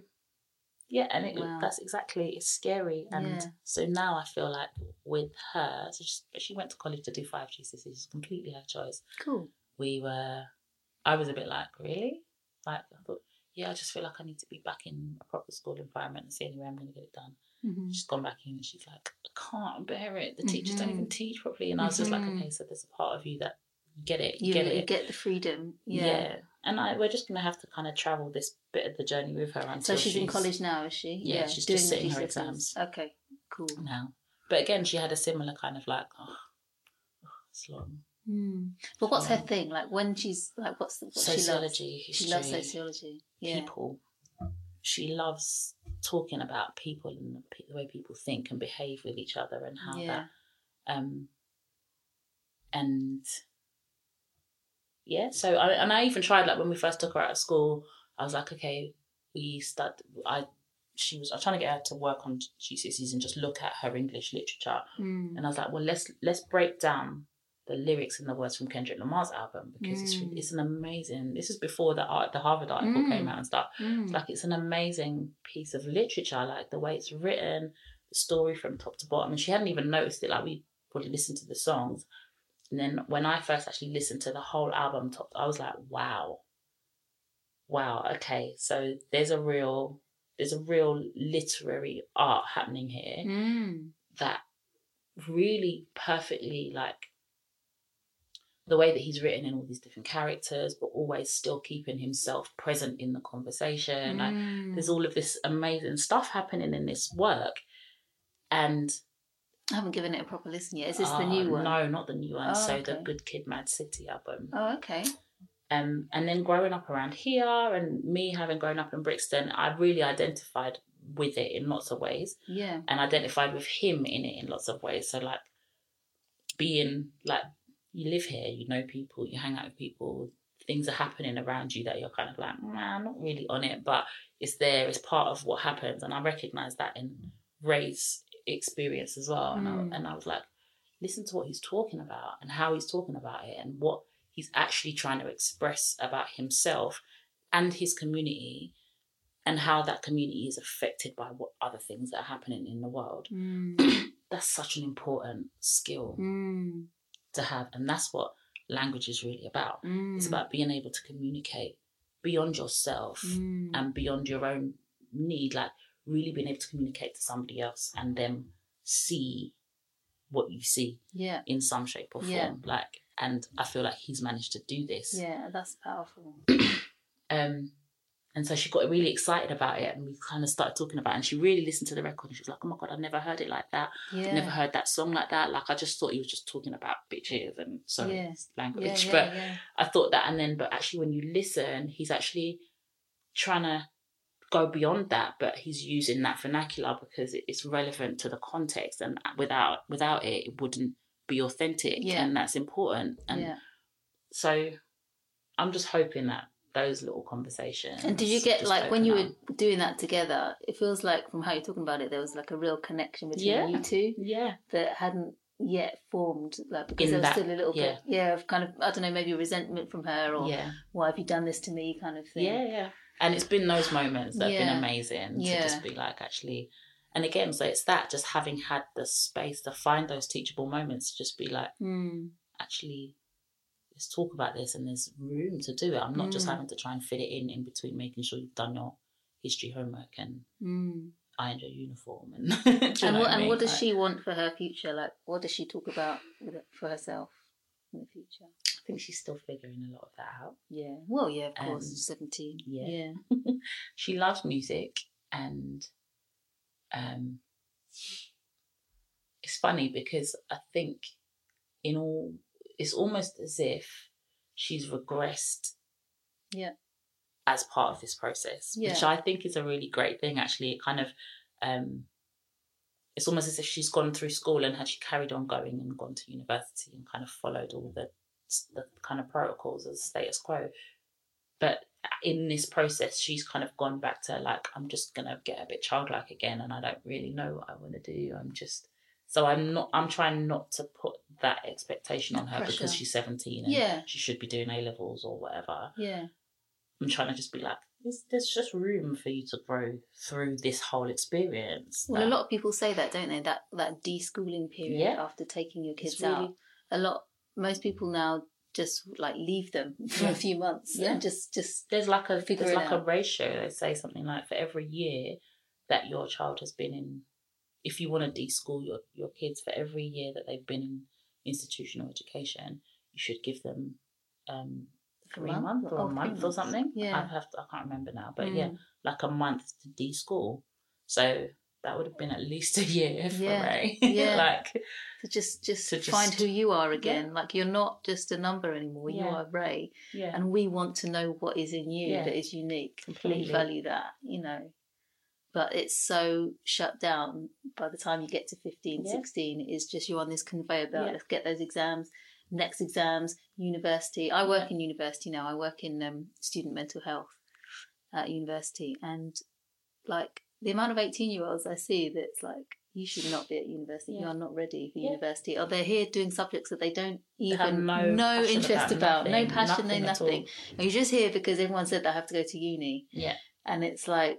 yeah, and it, Wow. that's exactly it's scary. And Yeah. so now I feel like with her, so she, she went to college to do five GCSEs. It's completely her choice. cool. We were, I was a bit like, really? Like I thought, yeah, I just feel like I need to be back in a proper school environment and see any way I'm going to get it done. Mhm. She's gone back in and she's like, I can't bear it. The teachers don't even Mhm. teach properly. And I was just like, Mhm. okay, so there's a part of you that you get it, you You, get you get the freedom. yeah. Yeah. And I, we're just going to have to kind of travel this bit of the journey with her until So she's, in college now, is she? Yeah, she's doing just sitting her exams. Okay, cool. now. But again, she had a similar kind of like, oh, oh, it's long. Hmm. But what's her Um, thing? Like when she's like, what's the what she loves? Sociology, She loves sociology. Yeah. people. She loves talking about people and the the way people think and behave with each other and how Yeah. that um and yeah so I, and I even tried like when we first took her out of school I was like okay we start I she was I was trying to get her to work on GCSEs and just look at her English literature Mm. and I was like well let's let's break down the lyrics and the words from Kendrick Lamar's album because it's Mm. it's an amazing this is before the art the Harvard article Mm. came out and stuff Mm. like it's an amazing piece of literature like the way it's written the story from top to bottom and she hadn't even noticed it like we would listen to the songs and then when i first actually listened to the whole album i was like wow wow okay so there's a real there's a real literary art happening here Mm. that really perfectly like the way that he's written in all these different characters but always still keeping himself present in the conversation like Mm. there's all of this amazing stuff happening in this work and I haven't given it a proper listen yet. Is this the uh, new one? no not the new one Oh, so the good kid mad city album Oh, okay. um and then growing up around here and me having grown up in brixton i really identified with it in lots of ways Yeah. and identified with him in it in lots of ways so like being like you live here you know people you hang out with people things are happening around you that you're kind of like nah, i'm not really on it but it's there it's part of what happens and i recognize that in ray's experience as well and, Mm. I, and I was like listen to what he's talking about and how he's talking about it and what he's actually trying to express about himself and his community and how that community is affected by what other things that are happening in the world. Mm. That's such an important skill Mm. to have, and that's what language is really about. Mm. It's about being able to communicate beyond yourself Mm. and beyond your own need, like really being able to communicate to somebody else and them see what you see yeah. in some shape or form. Yeah. Like, and I feel like he's managed to do this. Yeah, that's powerful. Um, and so she got really excited about it, and we kind of started talking about it. And she really listened to the record, and she was like, "Oh my god, I've never heard it like that. Yeah. Never heard that song like that. Like, I just thought he was just talking about bitches and sorry Yeah. language, yeah, but. I thought that, and then, but actually, when you listen, he's actually trying to go beyond that, but he's using that vernacular because it's relevant to the context, and without without it, it wouldn't be authentic, Yeah. and that's important. And yeah. so, I'm just hoping that those little conversations. And did you get like when you open were doing that together? It feels like from how you're talking about it, there was like a real connection between Yeah. you two yeah, that hadn't yet formed. Like because In there was that- still a little yeah. bit, yeah, of kind of I don't know, maybe resentment from her or yeah, why have you done this to me, kind of thing. yeah, yeah. And it's been those moments that have been amazing Yeah. to just be like actually. And again, so it's that just having had the space to find those teachable moments to just be like, Mm. actually let's talk about this and there's room to do it i'm not just Mm. having to try and fit it in in between making sure you've done your history homework and Mm. ironed your uniform and And what I and mean? what does Like, she want for her future? Like, what does she talk about for herself in the future? I think she's still figuring a lot of that out Yeah. Well, yeah, of course. Um, Seventeen. yeah. Yeah. she loves music and um it's funny because i think in all it's almost as if she's regressed Yeah. as part of this process which i think is a really great thing actually it kind of um it's almost as if she's gone through school and had she carried on going and gone to university and kind of followed all the the kind of protocols as status quo but in this process she's kind of gone back to like i'm just gonna get a bit childlike again and i don't really know what i want to do i'm just so i'm not i'm trying not to put that expectation on her Pressure. because she's 17 and Yeah. she should be doing a levels or whatever Yeah. i'm trying to just be like there's, there's just room for you to grow through this whole experience Well, a lot of people say that, don't they? That that deschooling period Yeah. after taking your kids really- out. A lot. Most people now just like leave them for a few months Yeah. and just just there's like a there's like a ratio. They say something like for every year that your child has been in, if you want to deschool your your kids for every year that they've been in institutional education, you should give them um three month? months or Oh, a month or something. Yeah. I have to, I can't remember now, but yeah, Mm. like a month to deschool. So that would have been at least a year for Yeah. Ray. Yeah. like to just just, To find just- who you are again. Like you're not just a number anymore. Yeah. You Yeah. are Ray, yeah, and we want to know what is in you Yeah. that is unique. Completely. We value that, you know. But it's so shut down by the time you get to 15, Yeah. 16. It's just you're on this conveyor belt. Yeah. Let's get those exams, next exams, university. I work in university now. I work in um, student mental health at university. And like the amount of 18 year olds I see that's like, you should not be at university. You are not ready for Yeah. university. Or they're here doing subjects that they don't even have no passion interest about, about no passion, no nothing at nothing. And you're just here because everyone said they have to go to uni. yeah, And it's like,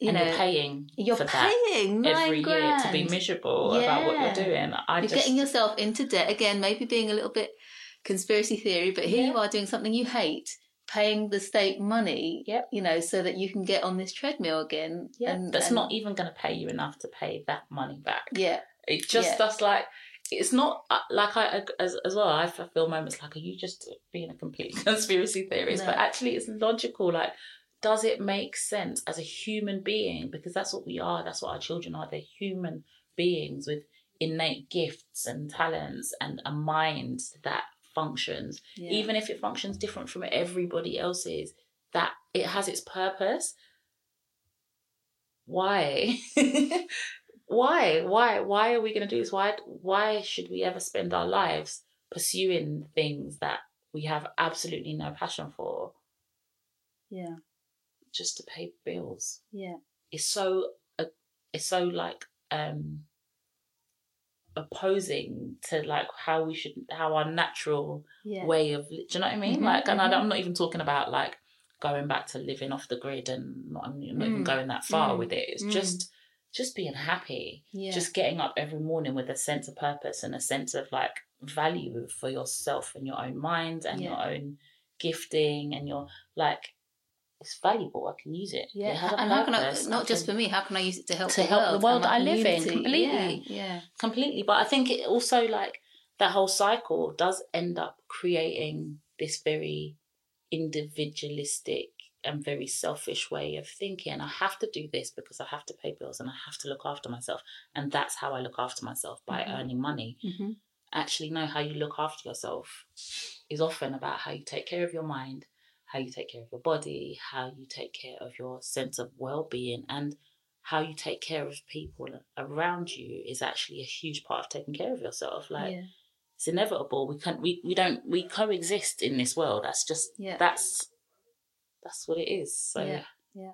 you and know, you're paying you're for paying every grand. year to be miserable about what you're doing. I You're just getting yourself into debt again, maybe being a little bit conspiracy theory, but here Yeah. you are doing something you hate, paying the state money, Yep. you know, so that you can get on this treadmill again. yeah, and, that's and- not even going to pay you enough to pay that money back. Yeah, It just Yeah. that's like it's not uh, like I as as well. I feel moments like are you just being a complete conspiracy theorist? No. But actually, it's logical. Like, does it make sense as a human being? Because that's what we are. That's what our children are. They're human beings with innate gifts and talents and a mind that functions yeah. even if it functions different from everybody else's, that it has its purpose. Why? why? Why? Why are we going to do this? Why? Why should we ever spend our lives pursuing things that we have absolutely no passion for yeah, just to pay bills? yeah, It's so. Uh, it's so like um opposing to like how we should how our natural yeah. way of do you know what I mean? Mhm, like and mm-hmm. I, am not even talking about like going back to living off the grid and not, I'm not even Mm. going that far Mm. with it. It's Mm. just just being happy. Yeah. Just getting up every morning with a sense of purpose and a sense of like value for yourself and your own mind and Yeah. your own gifting and your like it's valuable. I can use it. yeah. It and how can I, not I just for me, how can I use it to help To the help the world, world I live in, completely. Yeah. yeah. completely. But I think it also like that whole cycle does end up creating this very individualistic and very selfish way of thinking. I have to do this because I have to pay bills and I have to look after myself. And that's how I look after myself by Mhm. earning money. hmm Actually, know how you look after yourself is often about how you take care of your mind, how you take care of your body, how you take care of your sense of well being, and how you take care of people around you is actually a huge part of taking care of yourself. Like yeah. it's inevitable. We can't we, we don't we coexist in this world. That's just Yeah. that's that's what it is. So Yeah. Yeah.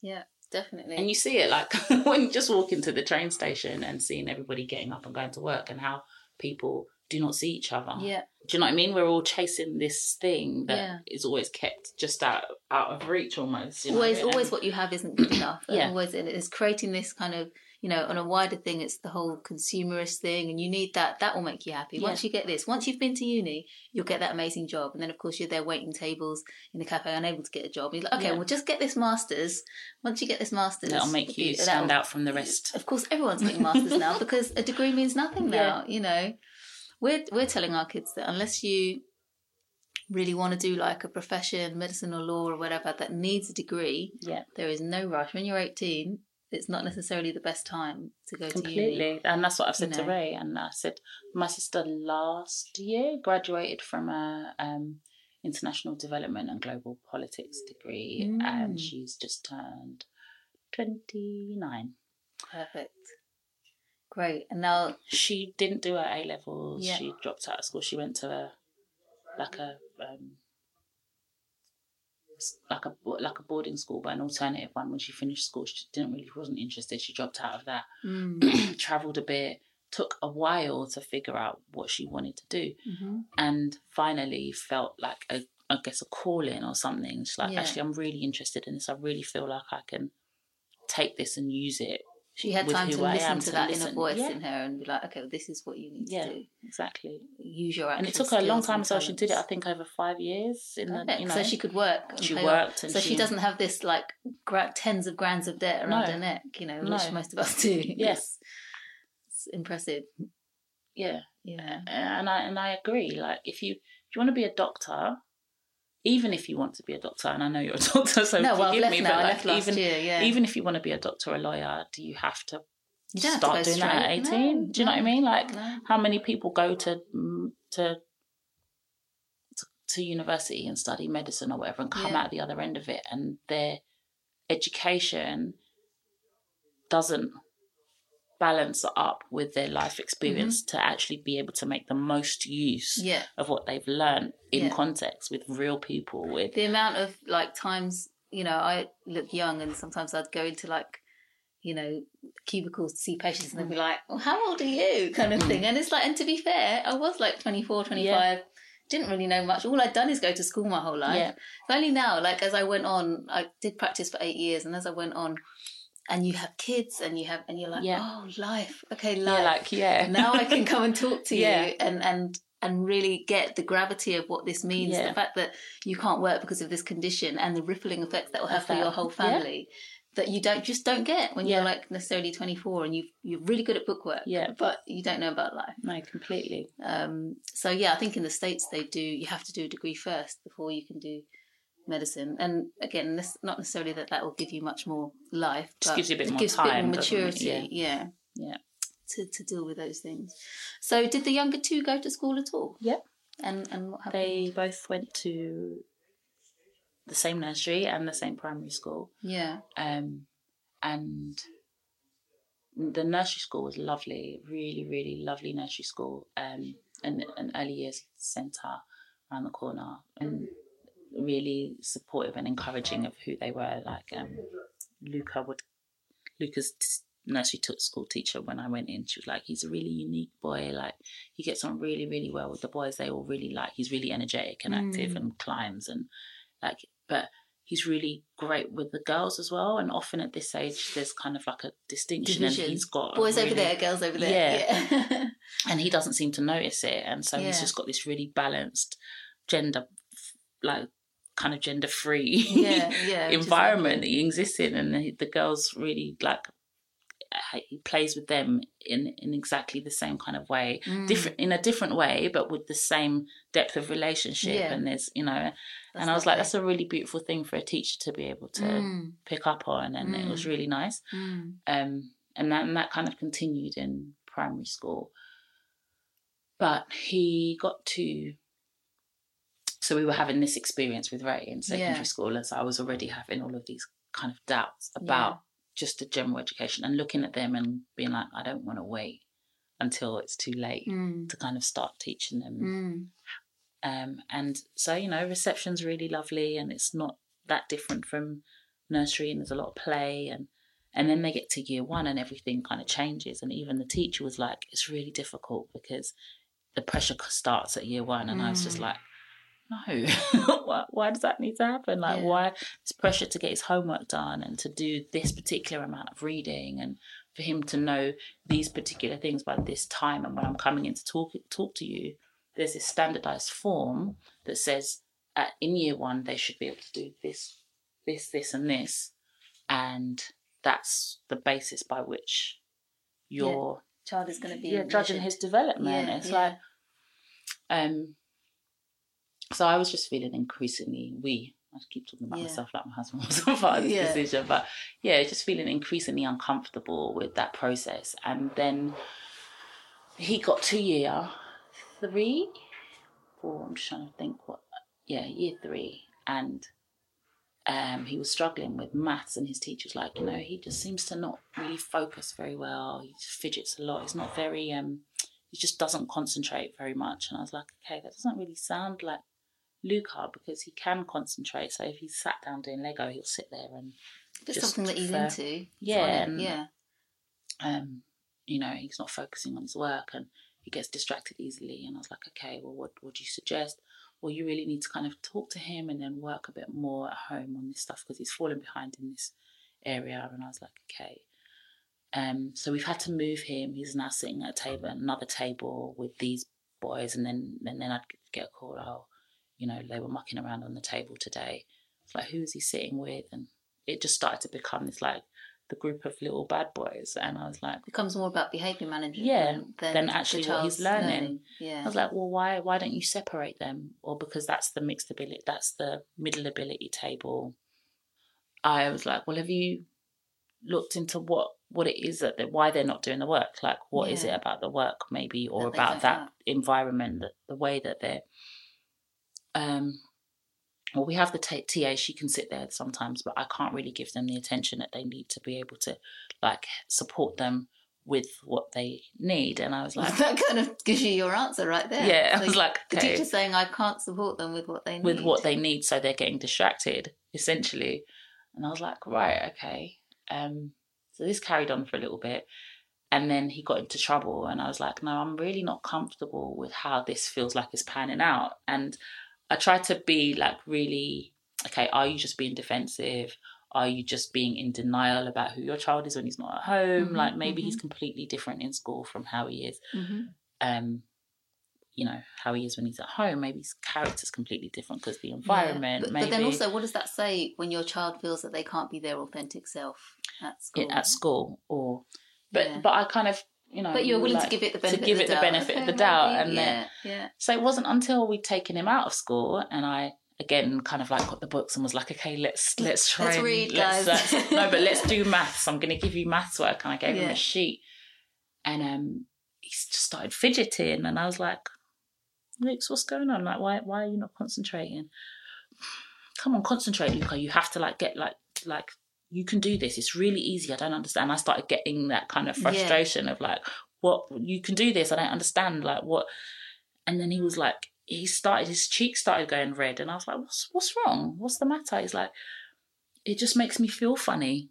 Yeah. Definitely. and you see it like when you just walk into the train station and seeing everybody getting up and going to work and how people do not see each other. yeah. Do you know what I mean? We're all chasing this thing that is Yeah. always kept just out out of reach almost. you know? always And- always what you have isn't good enough Yeah. always and it's creating this kind of you know on a wider thing it's the whole consumerist thing and you need that that will make you happy once you get this once you've been to uni you'll get that amazing job and then of course you're there waiting tables in a cafe unable to get a job you're like okay Yeah. well just get this masters once you get this masters That'll make you that'll- stand out from the rest. of course everyone's getting masters now because a degree means nothing Yeah. now you know we're we're telling our kids that unless you really want to do like a profession medicine or law or whatever that needs a degree Yeah. there is no rush when you're 18 it's not necessarily the best time to go to uni Completely. And that's what I've said You to. Ray. And I said, my sister last year graduated from a um, international development and global politics degree. Mm. And she's just turned 29. perfect great and now She didn't do her A levels. Yeah. She dropped out of school. She went to a, like a, um, like a like a boarding school, but an alternative one. When she finished school, she didn't really wasn't interested. She dropped out of that. mm, traveled a bit, took a while to figure out what she wanted to do, mhm. and finally felt like a, I guess, a calling or something. She's like, Yeah. actually, I'm really interested in this. I really feel like I can take this and use it. She had time to I listen to that listen. inner voice Yeah. in her and be like okay well, this is what you need Yeah. to do Exactly. use your And it took her a long time, so she did it. I think over five years. In the, Perfect. you know, so she could work. she worked and so she, she- doesn't have this like gra- tens of grands of debt around No. her neck, you know, No. which most of us do. Yes. it's, it's impressive. yeah. Yeah, and I and I agree. Like if you if you want to be a doctor, even if you want to be a doctor, and I know you're a doctor, so no, well, forgive me, now. but like even year. Yeah, even if you want to be a doctor or a lawyer, do you have to you start to doing that at eighteen? No, do you know what I mean? Like no. how many people go to mm, to to- to university and study medicine or whatever and come Yeah. out the other end of it and their education doesn't balance up with their life experience mm-hmm. to actually be able to make the most use Yeah, of what they've learned in Yeah. context with real people with the amount of like times you know I look young, and sometimes I'd go into like you know cubicles to see patients, and they'd be like, "Well, how old are you?" kind of thing. Mm. And it's like, and to be fair, I was like 24, 25. Didn't really know much. All I'd done is go to school my whole life. Yeah. Only now, like as I went on, I did practice for eight years, and as I went on, and you have kids, and you have, and you're like, Yeah. oh, life. Okay, life. like yeah now I can come and talk to you and and and really get the gravity of what this means. The fact that you can't work because of this condition and the rippling effects that will have for your whole family. That you don't just don't get when Yeah. you're like necessarily 24 and you you're really good at bookwork, Yeah. but you don't know about life. no completely Um, so yeah, I think in the states they do. You have to do a degree first before you can do medicine. And again, this not necessarily that that will give you much more life, Just but gives you a bit it more gives time, a bit more maturity. Yeah. yeah, Yeah. To to deal with those things. So did the younger two go to school at all? Yep. And and what happened? they both went to the same nursery and the same primary school yeah. um and the nursery school was lovely really really lovely nursery school um and an early years centre around the corner and really supportive and encouraging of who they were like um luca would luca's t- nursery t- school teacher when i went in she was like he's a really unique boy like he gets on really really well with the boys they all really like he's really energetic and active Mm. and climbs and like but he's really great with the girls as well. And often at this age, there's kind of like a distinction, Division. and he's got Boys over there, girls over there. Yeah. and he doesn't seem to notice it and so he's just got this really balanced gender like kind of gender free yeah, yeah. environment that exists in and the, the girls really like he plays with them in in exactly the same kind of way Mm, different in a different way but with the same depth of relationship Yeah. and there's you know that's and i was like that's a really beautiful thing for a teacher to be able to Mm, pick up on and it was Mm. really nice mm. um, and that and that kind of continued in primary school. But he got to, so we were having this experience with Ray in secondary Yeah. school, and so I was already having all of these kind of doubts about just the general education and looking at them and being like, I don't want to wait until it's too late Mm, to kind of start teaching them mm. um, and so, you know, reception's really lovely and it's not that different from nursery and there's a lot of play and and then they get to year one and everything kind of changes and even the teacher was like, it's really difficult because the pressure starts at year one and I was just Mm. like, no, why, why does that need to happen? Like, Yeah. why this pressure to get his homework done and to do this particular amount of reading and for him to know these particular things by this time and when I'm coming in to talk talk to you, there's this standardized form that says at, in year one they should be able to do this, this, this, and this, and that's the basis by which you're Child is going to be yeah, judging his development. Yeah, it's yeah. like um. So I was just feeling increasingly we. I keep talking about Yeah. myself like my husband was a part of this Yeah. decision, but yeah, just feeling increasingly uncomfortable with that process. And then he got to year three, four. I'm just trying to think what. Yeah, year three, and um, he was struggling with maths, and his teacher's like, you know, he just seems to not really focus very well. He just fidgets a lot. He's not very, um, he just doesn't concentrate very much. And I was like, okay, that doesn't really sound like Luca because he can concentrate. So if he's sat down doing Lego, he'll sit there and Just, just something that he's into. yeah, and- yeah. um, you know, he's not focusing on his work and he gets distracted easily. And I was like, okay, well, what would you suggest? Well, you really need to kind of talk to him and then work a bit more at home on this stuff because he's falling behind in this area. And I was like, okay. Um, so we've had to move him. He's now sitting at a table, another table with these boys, and then and then I'd get a call. Oh, you know, they were mucking around on the table today. It's like, who is he sitting with? And it just started to become this like the group of little bad boys, and I was like, becomes more about behaviour management Yeah, than, than, than actually what he's child's learning. Yeah. I was like, well, why why don't you separate them? Or because that's the mixed ability, that's the middle ability table. I was like, well, have you looked into what what it is that they, why they're not doing the work? Like, what is Yeah. it about the work, maybe, or about that like. environment, that the way that they're. Um, well, we have the t- TA. She can sit there sometimes, but I can't really give them the attention that they need to be able to, like, support them with what they need. And I was like, that kind of gives you your answer right there. yeah, I was like, the okay teacher's saying, I can't support them with what they need. with what they need so they're getting distracted essentially and i was like right okay um so this carried on for a little bit and then he got into trouble and i was like no i'm really not comfortable with how this feels like it's panning out and i try to be like really okay are you just being defensive are you just being in denial about who your child is when he's not at home Mhm, like maybe he's completely different in school from how he is Mhm. um, you know, how he is when he's at home. Maybe his character's completely different because the Yeah. environment. But, maybe but then also, what does that say when your child feels that they can't be their authentic self at school? at school, or but Yeah. but I kind of you know. but you're willing like, to give it the benefit to give of it the the doubt. benefit of the doubt, maybe, and yeah, then yeah. so it wasn't until we'd taken him out of school and I again kind of like got the books and was like, okay, let's let's try Let's and read, let's, guys. let's- no, but let's do maths. I'm going to give you maths work, and I gave him a sheet, and um, he just started fidgeting, and I was like, Luke's, what's going on? Like, why why are you not concentrating? Come on, concentrate, Luca. You have to like get like like you can do this. It's really easy. I don't understand. I started getting that kind of Yeah. frustration of like, what you can do this. I don't understand. Like what? And then he was like, he started his cheeks started going red, and I was like, what's what's wrong? What's the matter? He's like, it just makes me feel funny.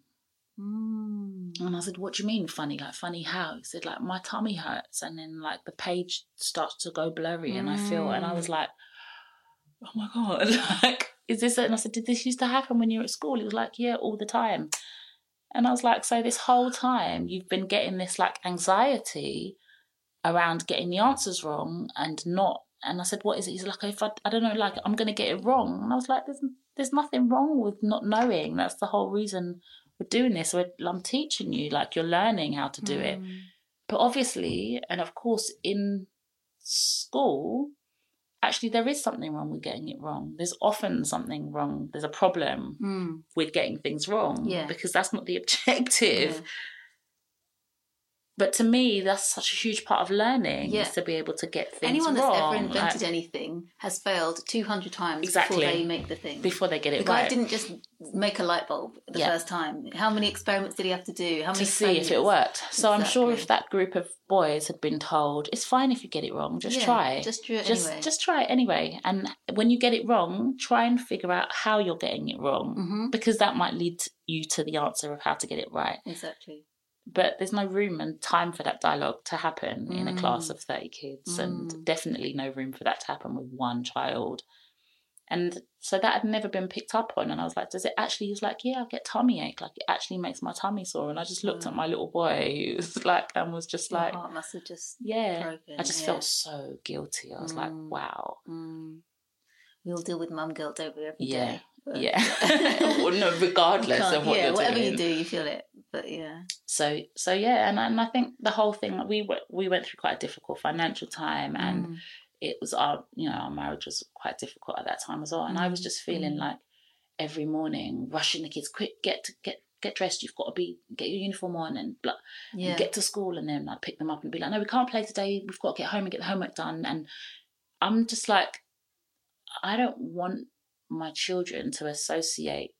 Mm. And I said, What do you mean funny? Like funny how? He said, like my tummy hurts and then like the page starts to go blurry and I feel and I was like, Oh my god, like is this? And I said, did this used to happen when you were at school? He was like, yeah, all the time. And I was like, so this whole time you've been getting this like anxiety around getting the answers wrong and not. And I said, what is it? He's like, if I, I don't know, like I'm going to get it wrong. And I was like, there's, there's nothing wrong with not knowing. That's the whole reason we're doing this. We're, I'm teaching you, like you're learning how to do it. Mm. But obviously, and of course, in school, actually, there is something wrong with getting it wrong. There's often something wrong. There's a problem Mm. with getting things wrong Yeah. because that's not the objective. Yeah. But to me, that's such a huge part of learning Yeah. is to be able to get things Anyone that's wrong ever invented like, anything has failed 200 times Exactly. before they make the thing. before they get it right. the guy didn't just make a light bulb the Yeah. first time. How many experiments did he have to do? How many to see if it worked. So I'm sure if that group of boys had been told, it's fine if you get it wrong, just Yeah, try. Just do it just anyway. just try it anyway. And when you get it wrong, try and figure out how you're getting it wrong. hmm Because that might lead you to the answer of how to get it right. Exactly. But there's no room and time for that dialogue to happen in a class Mm. of 30 kids, Mm. and definitely no room for that to happen with one child. And so that had never been picked up on. And I was like, does it actually? He was like, yeah, I get tummy ache. Like, it actually makes my tummy sore. And I just looked at Mm. my little boy, who was like, and was just Your like, heart must have just yeah. broken. I just yeah. felt so guilty. I was like, Mm. wow. Mm. We all deal with mum guilt, don't we, every Yeah. day? Yeah. well, no, regardless of what yeah, you're whatever doing. you do, you feel it. But yeah. So, so yeah, and, and I think the whole thing we went we went through quite a difficult financial time, and Mm. it was our you know our marriage was quite difficult at that time as well, and I was just feeling Mm. like every morning rushing the kids, quick get to get get dressed, you've got to be get your uniform on and blah, yeah. and get to school, and then I'd pick them up and be like, no, we can't play today, we've got to get home and get the homework done, and I'm just like, I don't want my children to associate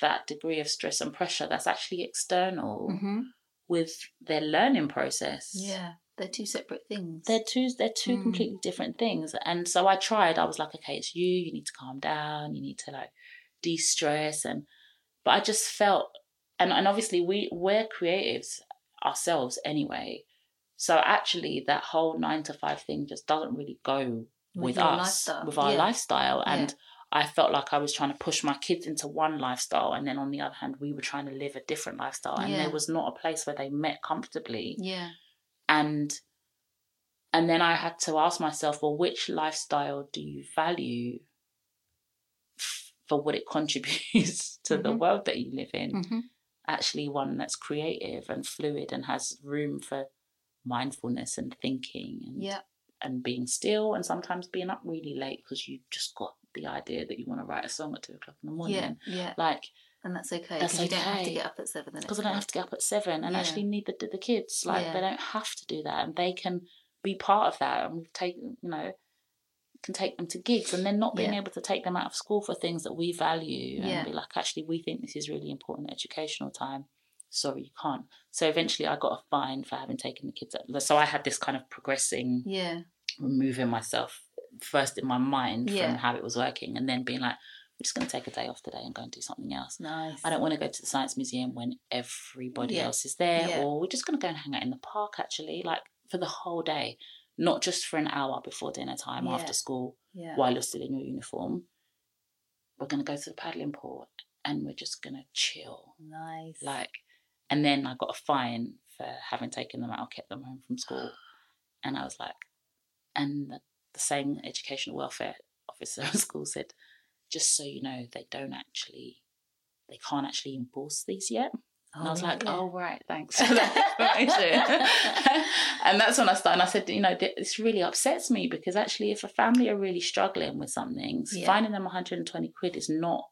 that degree of stress and pressure that's actually external hmm with their learning process. Yeah. They're two separate things. They're two they're two Mm. completely different things. And so I tried, I was like, okay, it's you, you need to calm down, you need to like de stress and but I just felt and, and obviously we we're creatives ourselves anyway. So actually that whole nine to five thing just doesn't really go with, your us, lifestyle. with our Yeah. lifestyle. And Yeah. I felt like I was trying to push my kids into one lifestyle, and then on the other hand, we were trying to live a different lifestyle, and Yeah. there was not a place where they met comfortably. Yeah. And and then I had to ask myself, well, which lifestyle do you value f- for what it contributes to the Mhm. world that you live in? hmm Actually, one that's creative and fluid and has room for mindfulness and thinking and Yeah. and being still and sometimes being up really late because you've just got the idea that you want to write a song at two o'clock in the morning. Yeah. Yeah. Like, And that's okay. That's Because you don't have to get up at seven because I don't have to get up at seven and Yeah. actually need the, the kids. Like, Yeah. they don't have to do that and they can be part of that. And we've taken, you know, can take them to gigs and then not being Yeah. able to take them out of school for things that we value and be like, actually, we think this is really important educational time. Sorry, you can't. So eventually I got a fine for having taken the kids out. So I had this kind of progressing Yeah. removing myself first in my mind Yeah. from how it was working and then being like, we're just going to take a day off today and go and do something else. Nice. I don't want to go to the science museum when everybody Yeah. else is there, Yeah. or we're just going to go and hang out in the park actually, like for the whole day, not just for an hour before dinner time after school Yeah. while you're still in your uniform. We're going to go to the paddling pool and we're just going to chill. Nice. Like, and then I got a fine for having taken them out, kept them home from school. And I was like, and the, the same educational welfare officer at school said, just so you know, they don't actually, they can't actually enforce these yet. And I oh, was like, oh, right, thanks for that information. and that's when I started. And I said, you know, this really upsets me because actually, if a family are really struggling with something, Yeah. finding them 120 quid is Not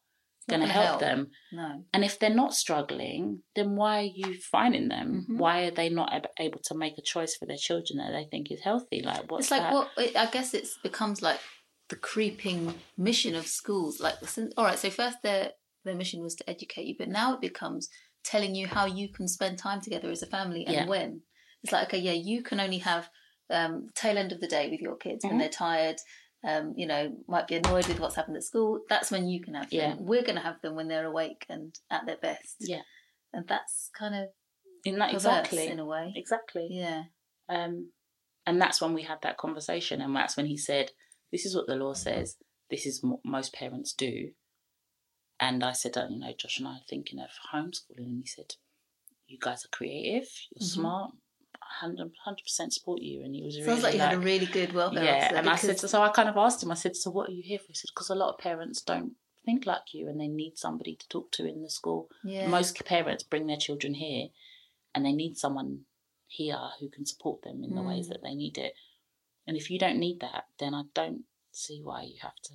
going to help help. them. no. And if they're not struggling, then why are you finding them? Mhm. Why are they not able to make a choice for their children that they think is healthy? Like, what's it's like that? what it, I guess it becomes like the creeping mission of schools. Like, since, all right, so first their their mission was to educate you, but now it becomes telling you how you can spend time together as a family and Yeah. when. It's like, okay, yeah, you can only have um, tail end of the day with your kids Mhm. when they're tired. Um, you know, might be annoyed with what's happened at school. That's when you can have them. Yeah. We're going to have them when they're awake and at their best. Yeah. and that's kind of In that, exactly. in a way. Exactly. Yeah, Um, and that's when we had that conversation, and that's when he said, "This is what the law says. This is what most parents do. And I said, oh, you know, Josh and I are thinking of homeschooling. And he said, you guys are creative, you're Mhm. smart, 100 percent support you. And he was really Sounds like you had a really good welfare yeah. And I said, so I kind of asked him. I said, so what are you here for? He said, because a lot of parents don't think like you, and they need somebody to talk to in the school. yeah. Most parents bring their children here, and they need someone here who can support them in the ways Mm. that they need it. And if you don't need that, then I don't see why you have to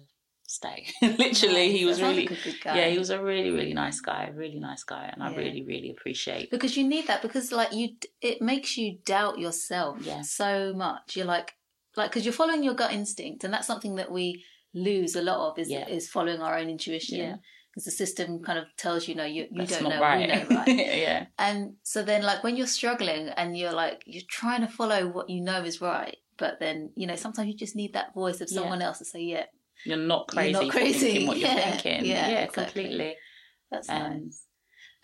stay. Literally, Nice. he was really, like a good guy. yeah, he was a really, really nice guy, really nice guy, and I really, really appreciate. because you need that because like you it makes you doubt yourself Yeah. so much you're like like because you're following your gut instinct and that's something that we lose a lot of is Yeah. is following our own intuition Yeah. because the system kind of tells you no you, you That's don't know right. we know right yeah, and so then like when you're struggling and you're like you're trying to follow what you know is right but then you know sometimes you just need that voice of Yeah. someone else to say yeah you're not crazy. You're not crazy. what you're thinking. yeah, Yeah, exactly. completely. that's Um, nice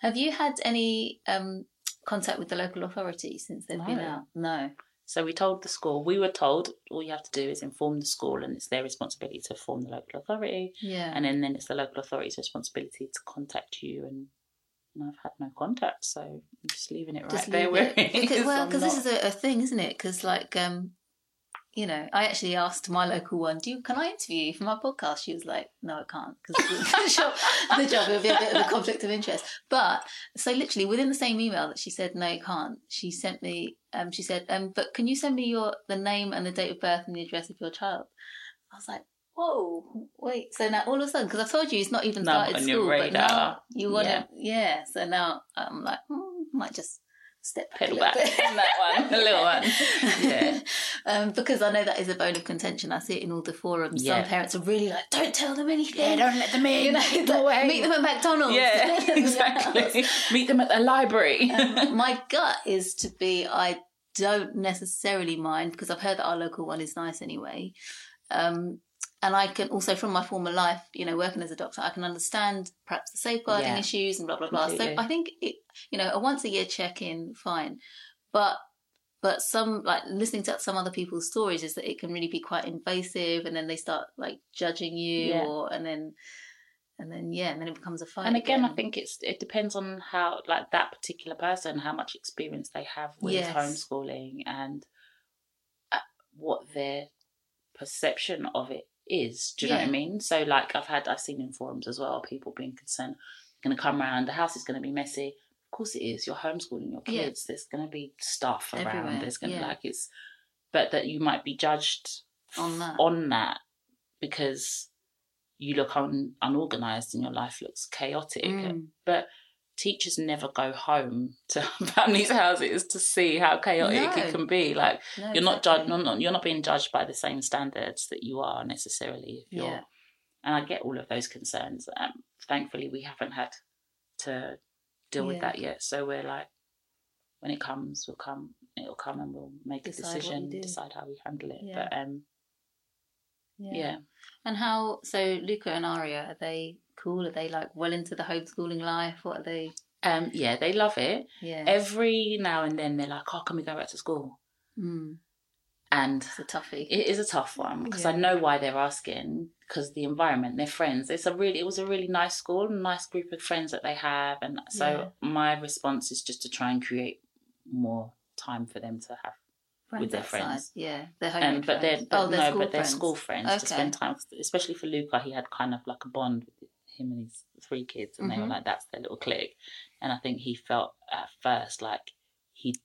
have you had any um contact with the local authority since they've been out no So we told the school, we were told all you have to do is inform the school and it's their responsibility to inform the local authority. yeah And then, then it's the local authority's responsibility to contact you. And, and I've had no contact, so I'm just leaving it right just there where it. it Because, well, because this is a, a thing, isn't it? Because like, um, you know, I actually asked my local one, "Do you, can I interview you for my podcast?" She was like, "No, I can't because the job, the job would be a bit of a conflict of interest." But so literally within the same email that she said, "No, you can't," she sent me. Um, she said, um, "But can you send me your the name and the date of birth and the address of your child?" I was like. Whoa! Wait. So now all of a sudden, because I told you he's not even started on your school, but now radar. you want to, yeah. So now I'm like, hmm, might just step back Pedal back that one, a little one. Yeah. um, because I know that is a bone of contention. I see it in all the forums. Yeah. Some parents are really like, don't tell them anything. don't let them in. you know, like, away. meet them at McDonald's. Yeah, Let them in the house. exactly. Meet them at the library. Um, my gut is to be I don't necessarily mind because I've heard that our local one is nice anyway. Um, and I can also, from my former life, you know, working as a doctor, I can understand perhaps the safeguarding Yeah. issues and blah blah blah. Completely. So I think it, you know, a once a year check in, fine. But but some like listening to some other people's stories is that it can really be quite invasive, and then they start like judging you, Yeah. or and then and then yeah, and then it becomes a fight. and again, I think it's it depends on how like that particular person, how much experience they have with Yes. homeschooling and uh, what their perception of it is. Do you know what I mean? So like I've had I've seen in forums as well, people being concerned, going to come around, the house is going to be messy. Of course it is. You're homeschooling your Yeah. kids. There's going to be stuff around. Everywhere, There's going to yeah. like it's, but that you might be judged On that. on that because you look un- unorganized and your life looks chaotic. Mm. But teachers never go home to families' houses to see how chaotic No. it can be. Like No, you're not judged. You're not, you're not being judged by the same standards that you are necessarily. If you're, Yeah. and I get all of those concerns. Um, thankfully, we haven't had to deal with that yet. So we're like, when it comes, we'll come. It'll come, and we'll make Decide a decision, decide how we handle it. Yeah. But um, yeah. And how? So Luca and Aria are they cool? Are they like well into the homeschooling life? What are they? Um, yeah, they love it. Yeah, Every now and then they're like, "Oh, can we go back to school?" mm, And it's a toughie. it is a tough one because Yeah. I know why they're asking because the environment, they're friends. It's a really, it was a really nice school, nice group of friends that they have, and so my response is just to try and create more time for them to have. with their outside. friends. Yeah, they're Um, but they're friends. but oh, they're no, school but they're friends. school friends to Okay. spend time, especially for Luca. He had kind of like a bond with him and his three kids, and they were Mhm. like that's their little clique. And I think he felt at first like he'd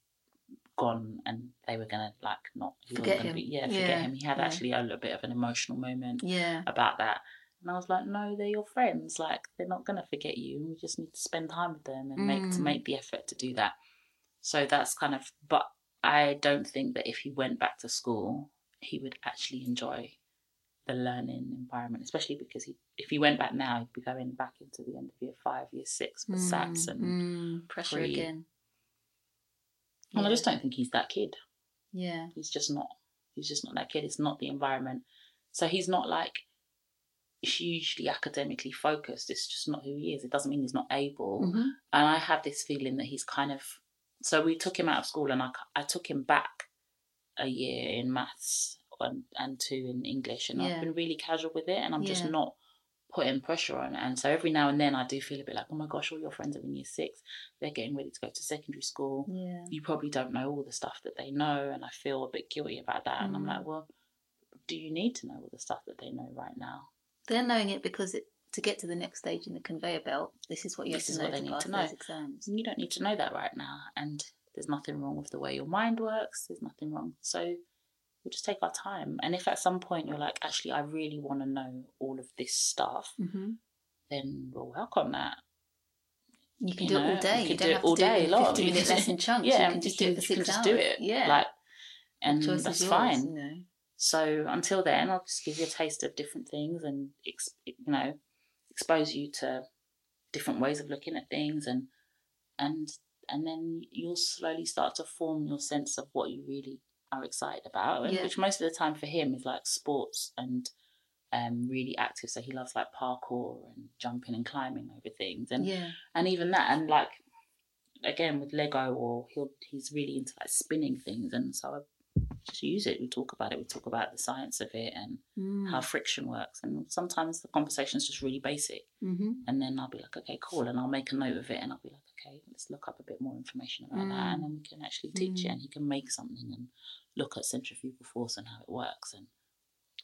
gone and they were gonna like not Forget him. Be, yeah, forget Yeah, him. He had yeah. actually a little bit of an emotional moment Yeah, about that. And I was like, no, they're your friends. Like they're not gonna forget you. We just need to spend time with them and make to Mm. make the effort to do that. So that's kind of. But I don't think that if he went back to school, he would actually enjoy the learning environment, especially because he, if he went back now, he'd be going back into the end of year five, year six with SATs, and, mm, pressure pre- again. and I just don't think he's that kid. Yeah, He's just not. He's just not that kid. It's not the environment. So he's not like hugely academically focused. It's just not who he is. It doesn't mean he's not able. Mhm. And I have this feeling that he's kind of. So we took him out of school, and I, I took him back a year in maths and, and two in English, and Yeah. I've been really casual with it, and I'm just Yeah. not putting pressure on. it. And so every now and then I do feel a bit like, oh my gosh, all your friends are in year six. They're getting ready to go to secondary school. Yeah. You probably don't know all the stuff that they know. And I feel a bit guilty about that. And I'm Mm. like, well, do you need to know all the stuff that they know right now? They're knowing it because it, to get to the next stage in the conveyor belt, this is what you This have to know what they need to know. exams. You don't need to know that right now. And there's nothing wrong with the way your mind works. There's nothing wrong. So we'll just take our time. And if at some point you're like, actually, I really want to know all of this stuff, hmm then we'll work on that. You can You do it all day. you You, can don't do it have all to do day long. 50 You minute lesson chunks. Yeah, you can just do it for six just hours. do it. Yeah. Like, and that's yours, fine. You know. So until then, I'll just give you a taste of different things and ex- you know expose you to different ways of looking at things and and and then you'll slowly start to form your sense of what you really are excited about, Yeah. which most of the time for him is like sports and um really active. So he loves like parkour and jumping and climbing over things and Yeah. and even that and like again with lego or he'll he's really into like spinning things and so i just use it we talk about it we talk about the science of it and Mm. how friction works and sometimes the conversation is just really basic hmm and then i'll be like okay cool and i'll make a note of it and i'll be like okay let's look up a bit more information about that Mm. and then we can actually teach it Mm. and he can make something and look at centrifugal force and how it works and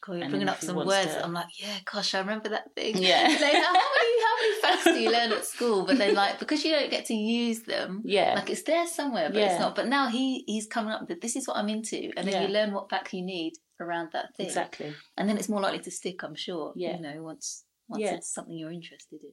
Cool, you're And bringing up some words. to- I'm like, yeah, gosh, I remember that thing. Yeah. like, how many how many facts do you learn at school? But then, like, because you don't get to use them, yeah like it's there somewhere, but Yeah. it's not. But now he he's coming up with this is what I'm into, and then Yeah. you learn what facts you need around that thing, exactly and then it's more likely to stick. I'm sure. Yeah. You know, once once Yeah. it's something you're interested in.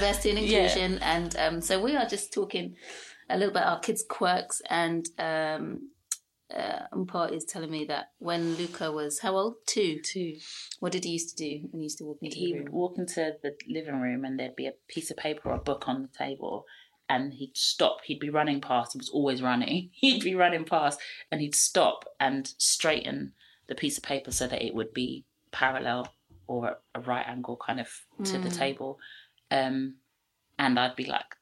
Diversity and Yeah. inclusion, and um, so we are just talking a little bit about our kids' quirks. And um, uh, Mpho is telling me that when Luca was how old? Two. Two. What did he used to do when he used to walk into He the would walk into the living room and there'd be a piece of paper or a book on the table. And he'd stop. He'd be running past. He was always running. He'd be running past, and he'd stop and straighten the piece of paper so that it would be parallel or a right angle, kind of to the table. Um, and I'd be like,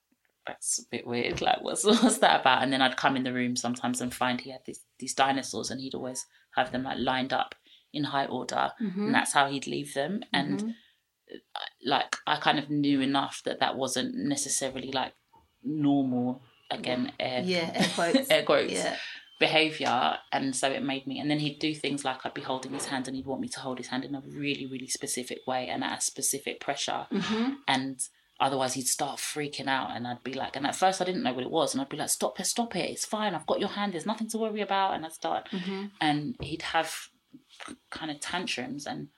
"That's a bit weird. Like, what's what's that about?" And then I'd come in the room sometimes and find he had these these dinosaurs, and he'd always have them like lined up in high order, mm-hmm. and that's how he'd leave them. And mm-hmm. uh, like I kind of knew enough that that wasn't necessarily like normal again air Yeah, air quotes. air quotes Yeah. Behavior and so it made me and then he'd do things like I'd be holding his hand and he'd want me to hold his hand in a really really specific way and at a specific pressure. Mm-hmm. and otherwise he'd start freaking out and I'd be like and at first I didn't know what it was and I'd be like stop it stop it. It's fine. I've got your hand. There's nothing to worry about. And I'd start Mm-hmm. and he'd have kind of tantrums and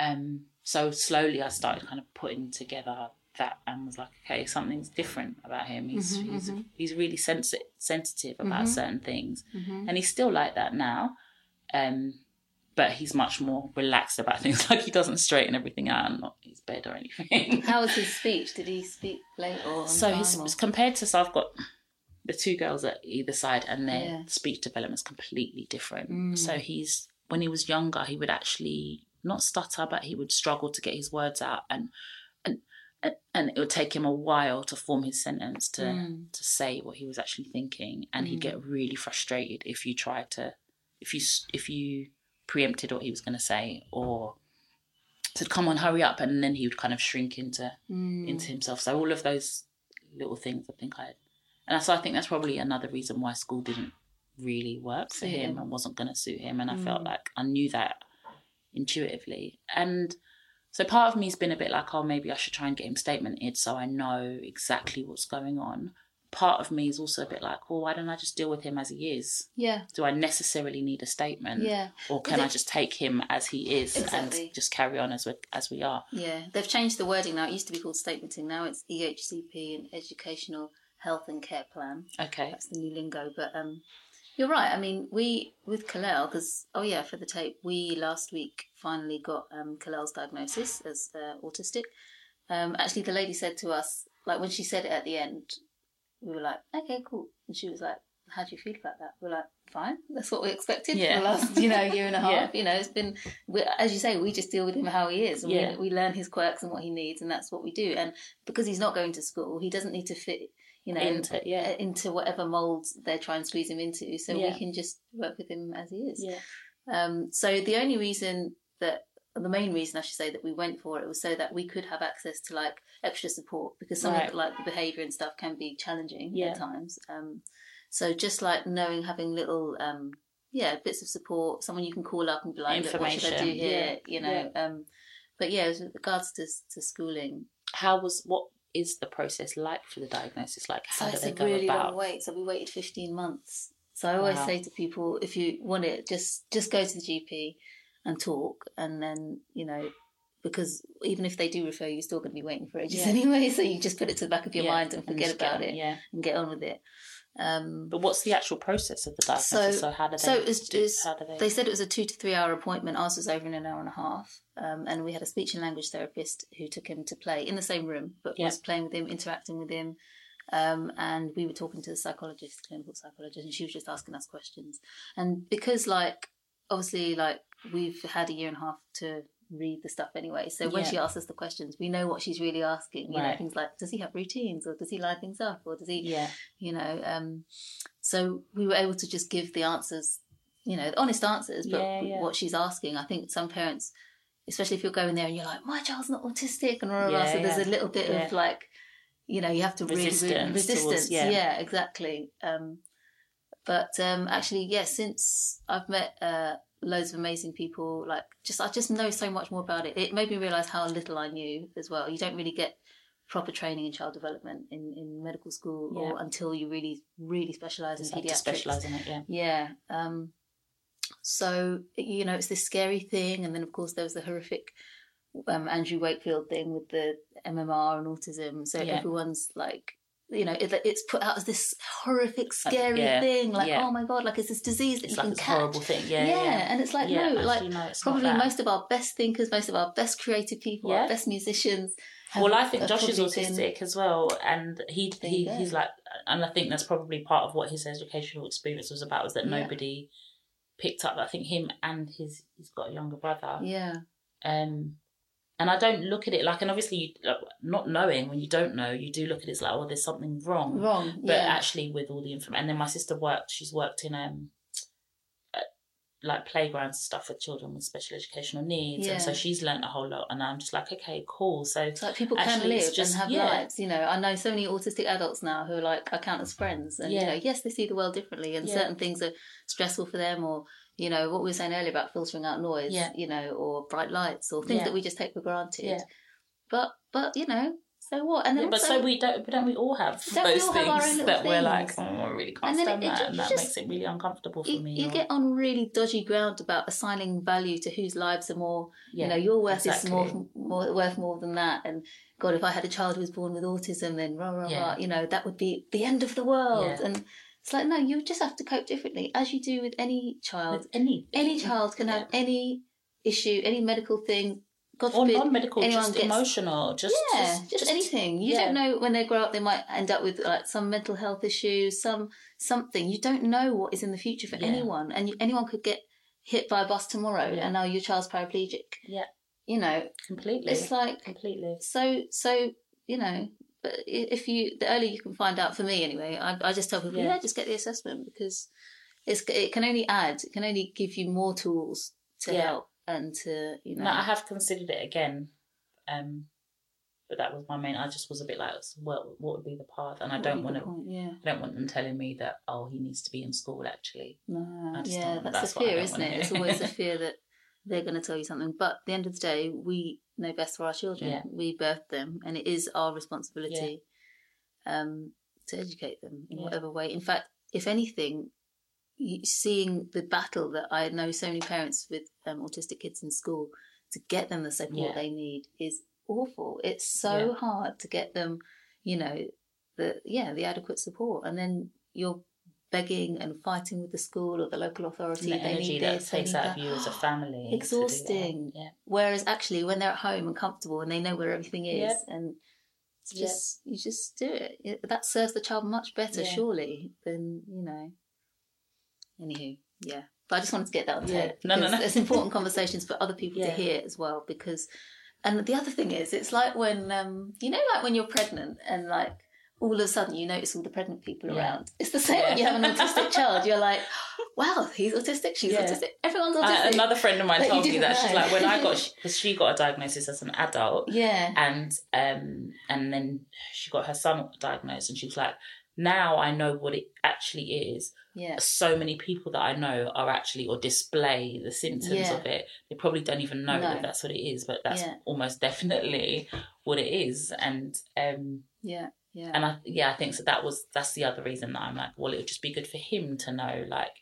um so slowly I started kind of putting together that and was like okay something's different about him he's Mm-hmm, he's he's really sensi- sensitive about certain things Mm-hmm. and he's still like that now um but he's much more relaxed about things like he doesn't straighten everything out and not his bed or anything How was his speech? Did he speak late or so his or- compared to so I've got the two girls at either side and their Yeah. speech is completely different. Mm. So he's when he was younger, he would actually not stutter, but he would struggle to get his words out and and it would take him a while to form his sentence to Mm. to say what he was actually thinking and he'd get really frustrated if you tried to if you if you preempted what he was going to say or said come on hurry up and then he would kind of shrink into Mm. into himself. So all of those little things, I think I, and so I think that's probably another reason why school didn't really work for him him. and wasn't going to suit him. And I felt Mm. like I knew that intuitively. And so part of me's been a bit like, oh, maybe I should try and get him statemented so I know exactly what's going on. Part of me is also a bit like, well, why don't I just deal with him as he is? Yeah. Do I necessarily need a statement? Yeah. Or can I just take him as he is Exactly. and just carry on as we as we are? Yeah, they've changed the wording now. It used to be called statementing. Now it's EHCP and Educational Health and Care Plan. Okay. That's the new lingo. But um, you're right. I mean, we with Kalel because oh yeah, for the tape, we last week finally got um, Kalel's diagnosis as uh, autistic. Um, actually, the lady said to us like when she said it at the end, we were like, okay, cool, and she was like. How do you feel about that? We're like, fine. That's what we expected Yeah. for the last, you know, year and a half. Yeah. You know, it's been, we, as you say, we just deal with him how he is, and Yeah. we, we learn his quirks and what he needs, and that's what we do. And because he's not going to school, he doesn't need to fit, you know, Into- yeah. uh, into whatever molds they try and squeeze him into. So Yeah. we can just work with him as he is. Yeah. Um, so the only reason that the main reason I should say that we went for it was so that we could have access to like extra support because some Right. of like the behaviour and stuff can be challenging Yeah. at times. Um, so just like knowing having little um, yeah bits of support, someone you can call up and be like, what should I do here? Yeah. You know. Um, but yeah, with regards to to schooling, how was what is the process like for the diagnosis? Like So how do they go really about? long wait. So we waited 15 months. So I always Wow. say to people, if you want it, just just go to the GP and talk, and then you know, because even if they do refer you, you're still going to be waiting for ages Yeah. anyway. So you just put it to the back of your Yeah, mind and forget get about it Yeah, and get on with it. Um, but what's the actual process of the diagnosis? so, So, how do they? so it was, it was- do they? they said it was a two to three hour appointment. Ours was over in an hour and a half, um, and we had a speech and language therapist who took him to play in the same room, but Yeah. was playing with him, interacting with him. Um, and we were talking to the psychologist, clinical psychologist, and she was just asking us questions. And because, like, obviously, like we've had a year and a half to read the stuff anyway, so when Yeah. she asks us the questions, we know what she's really asking. You know, things like, does he have routines, or does he line things up, or does he, yeah, you know um so we were able to just give the answers you know honest answers but Yeah, yeah. what she's asking i think some parents especially if you're going there and you're like my child's not autistic and all Yeah, that so there's a little bit of like you know you have to really, really Resistance resistance towards- yeah. yeah. exactly um but um actually yeah since i've met uh loads of amazing people like just i just know so much more about it it made me realize how little i knew as well you don't really get proper training in child development in, in medical school or until you really really specialize in pediatrics specialize in it. Yeah, yeah um so you know it's this scary thing and then of course there was the horrific um, Andrew Wakefield thing with the MMR and autism. So Yeah. everyone's like, you know, it, it's put out as this horrific, scary yeah, thing. Like, yeah. oh my god, like it's this disease that It's you like can this catch. horrible thing. Yeah, yeah, yeah. and it's like no, like actually, no, it's probably most of our best thinkers, most of our best creative people, our best musicians. have- Well, I think Josh is probably been- autistic as well, and he he he's like, and I think that's probably part of what his educational experience was about, was that nobody picked up. I think him and his he's got a younger brother, Yeah, um, and I don't look at it like, and obviously, you, not knowing when you don't know, you do look at it as like, oh, there's something wrong, wrong. but yeah, actually, with all the information, and then my sister worked. She's worked in um. uh, Like playgrounds and stuff for children with special educational needs, and so she's learnt a whole lot. And I'm just like, okay, cool. So It's like people can live just- and have yeah. lives. You know, I know so many autistic adults now who are like I count as friends, and you Yeah. know, yes, they see the world differently, and Yeah. certain things are stressful for them, or you know, what we were saying earlier about filtering out noise, Yeah. you know, or bright lights, or things Yeah. that we just take for granted. Yeah. But but you know, so what? And then Yeah, but also, so we don't. but Don't we all have those all have our own things that we're like, oh, I really can't And stand it- it that, ju- and that just- makes it really uncomfortable for you, me. you or- get on really dodgy ground about assigning value to whose lives are more you know your worth exactly. is more, more worth more than that and god if i had a child who was born with autism then rah rah rah you know that would be the end of the world and it's like no you just have to cope differently as you do with any child With any any child can have any issue any medical thing god or forbid non-medical, anyone just gets emotional, just yeah, just, anything. You yeah. don't know when they grow up, they might end up with like some mental health issues, some something. You don't know what is in the future for Yeah. anyone, and you, anyone could get hit by a bus tomorrow, Yeah. and now your child's paraplegic. Yeah, You know, completely. it's like completely. so so. You know, but if you the earlier you can find out, for me anyway, I, I just tell people, Yeah. yeah, just get the assessment because it's it can only add, it can only give you more tools to Yeah. help and to you know. No, I have considered it again, um, but that was my main. I just was a bit like, what what would be the path? And I what don't want to. Yeah. I don't want them telling me that oh he needs to be in school actually. No, yeah, that's, that's the fear, isn't it? It's always the fear that they're going to tell you something. But at the end of the day, we know best for our children. Yeah. We birthed them, and it is our responsibility um, to educate them in Yeah. whatever way. In fact, if anything, seeing the battle that I know so many parents with um, autistic kids in school to get them the support Yeah. they need is awful. It's so Yeah. hard to get them, you know, the yeah the adequate support, and then you're begging and fighting with the school or the local authority. The they energy need that this, they takes need out that. of you as a family. to do that. Exhausting. Yeah. Whereas actually, when they're at home and comfortable and they know where everything is, Yeah. and it's Yeah. just you just do it. That serves the child much better, Yeah. surely, than you know. Anywho, yeah. But I just wanted to get that on Yeah. tape. No, no, no. It's important conversations for other people to hear as well. Because, and the other thing is, it's like when um, you know, like when you're pregnant and like all of a sudden you notice all the pregnant people Yeah. around. It's the same when you have an autistic child. You're like, wow, he's autistic, she's Yeah. autistic, everyone's Uh, autistic. another friend of mine you told me that she's like when I got because she got a diagnosis as an adult yeah. and um and then she got her son diagnosed and she was like now I know what it actually is Yeah. so many people that I know are actually or display the symptoms Yeah. of it. They probably don't even know No. that that's what it is, but that's Yeah. almost definitely what it is. And um Yeah. Yeah. and I yeah, I think so. That was that's the other reason that I'm like, well, it would just be good for him to know, like,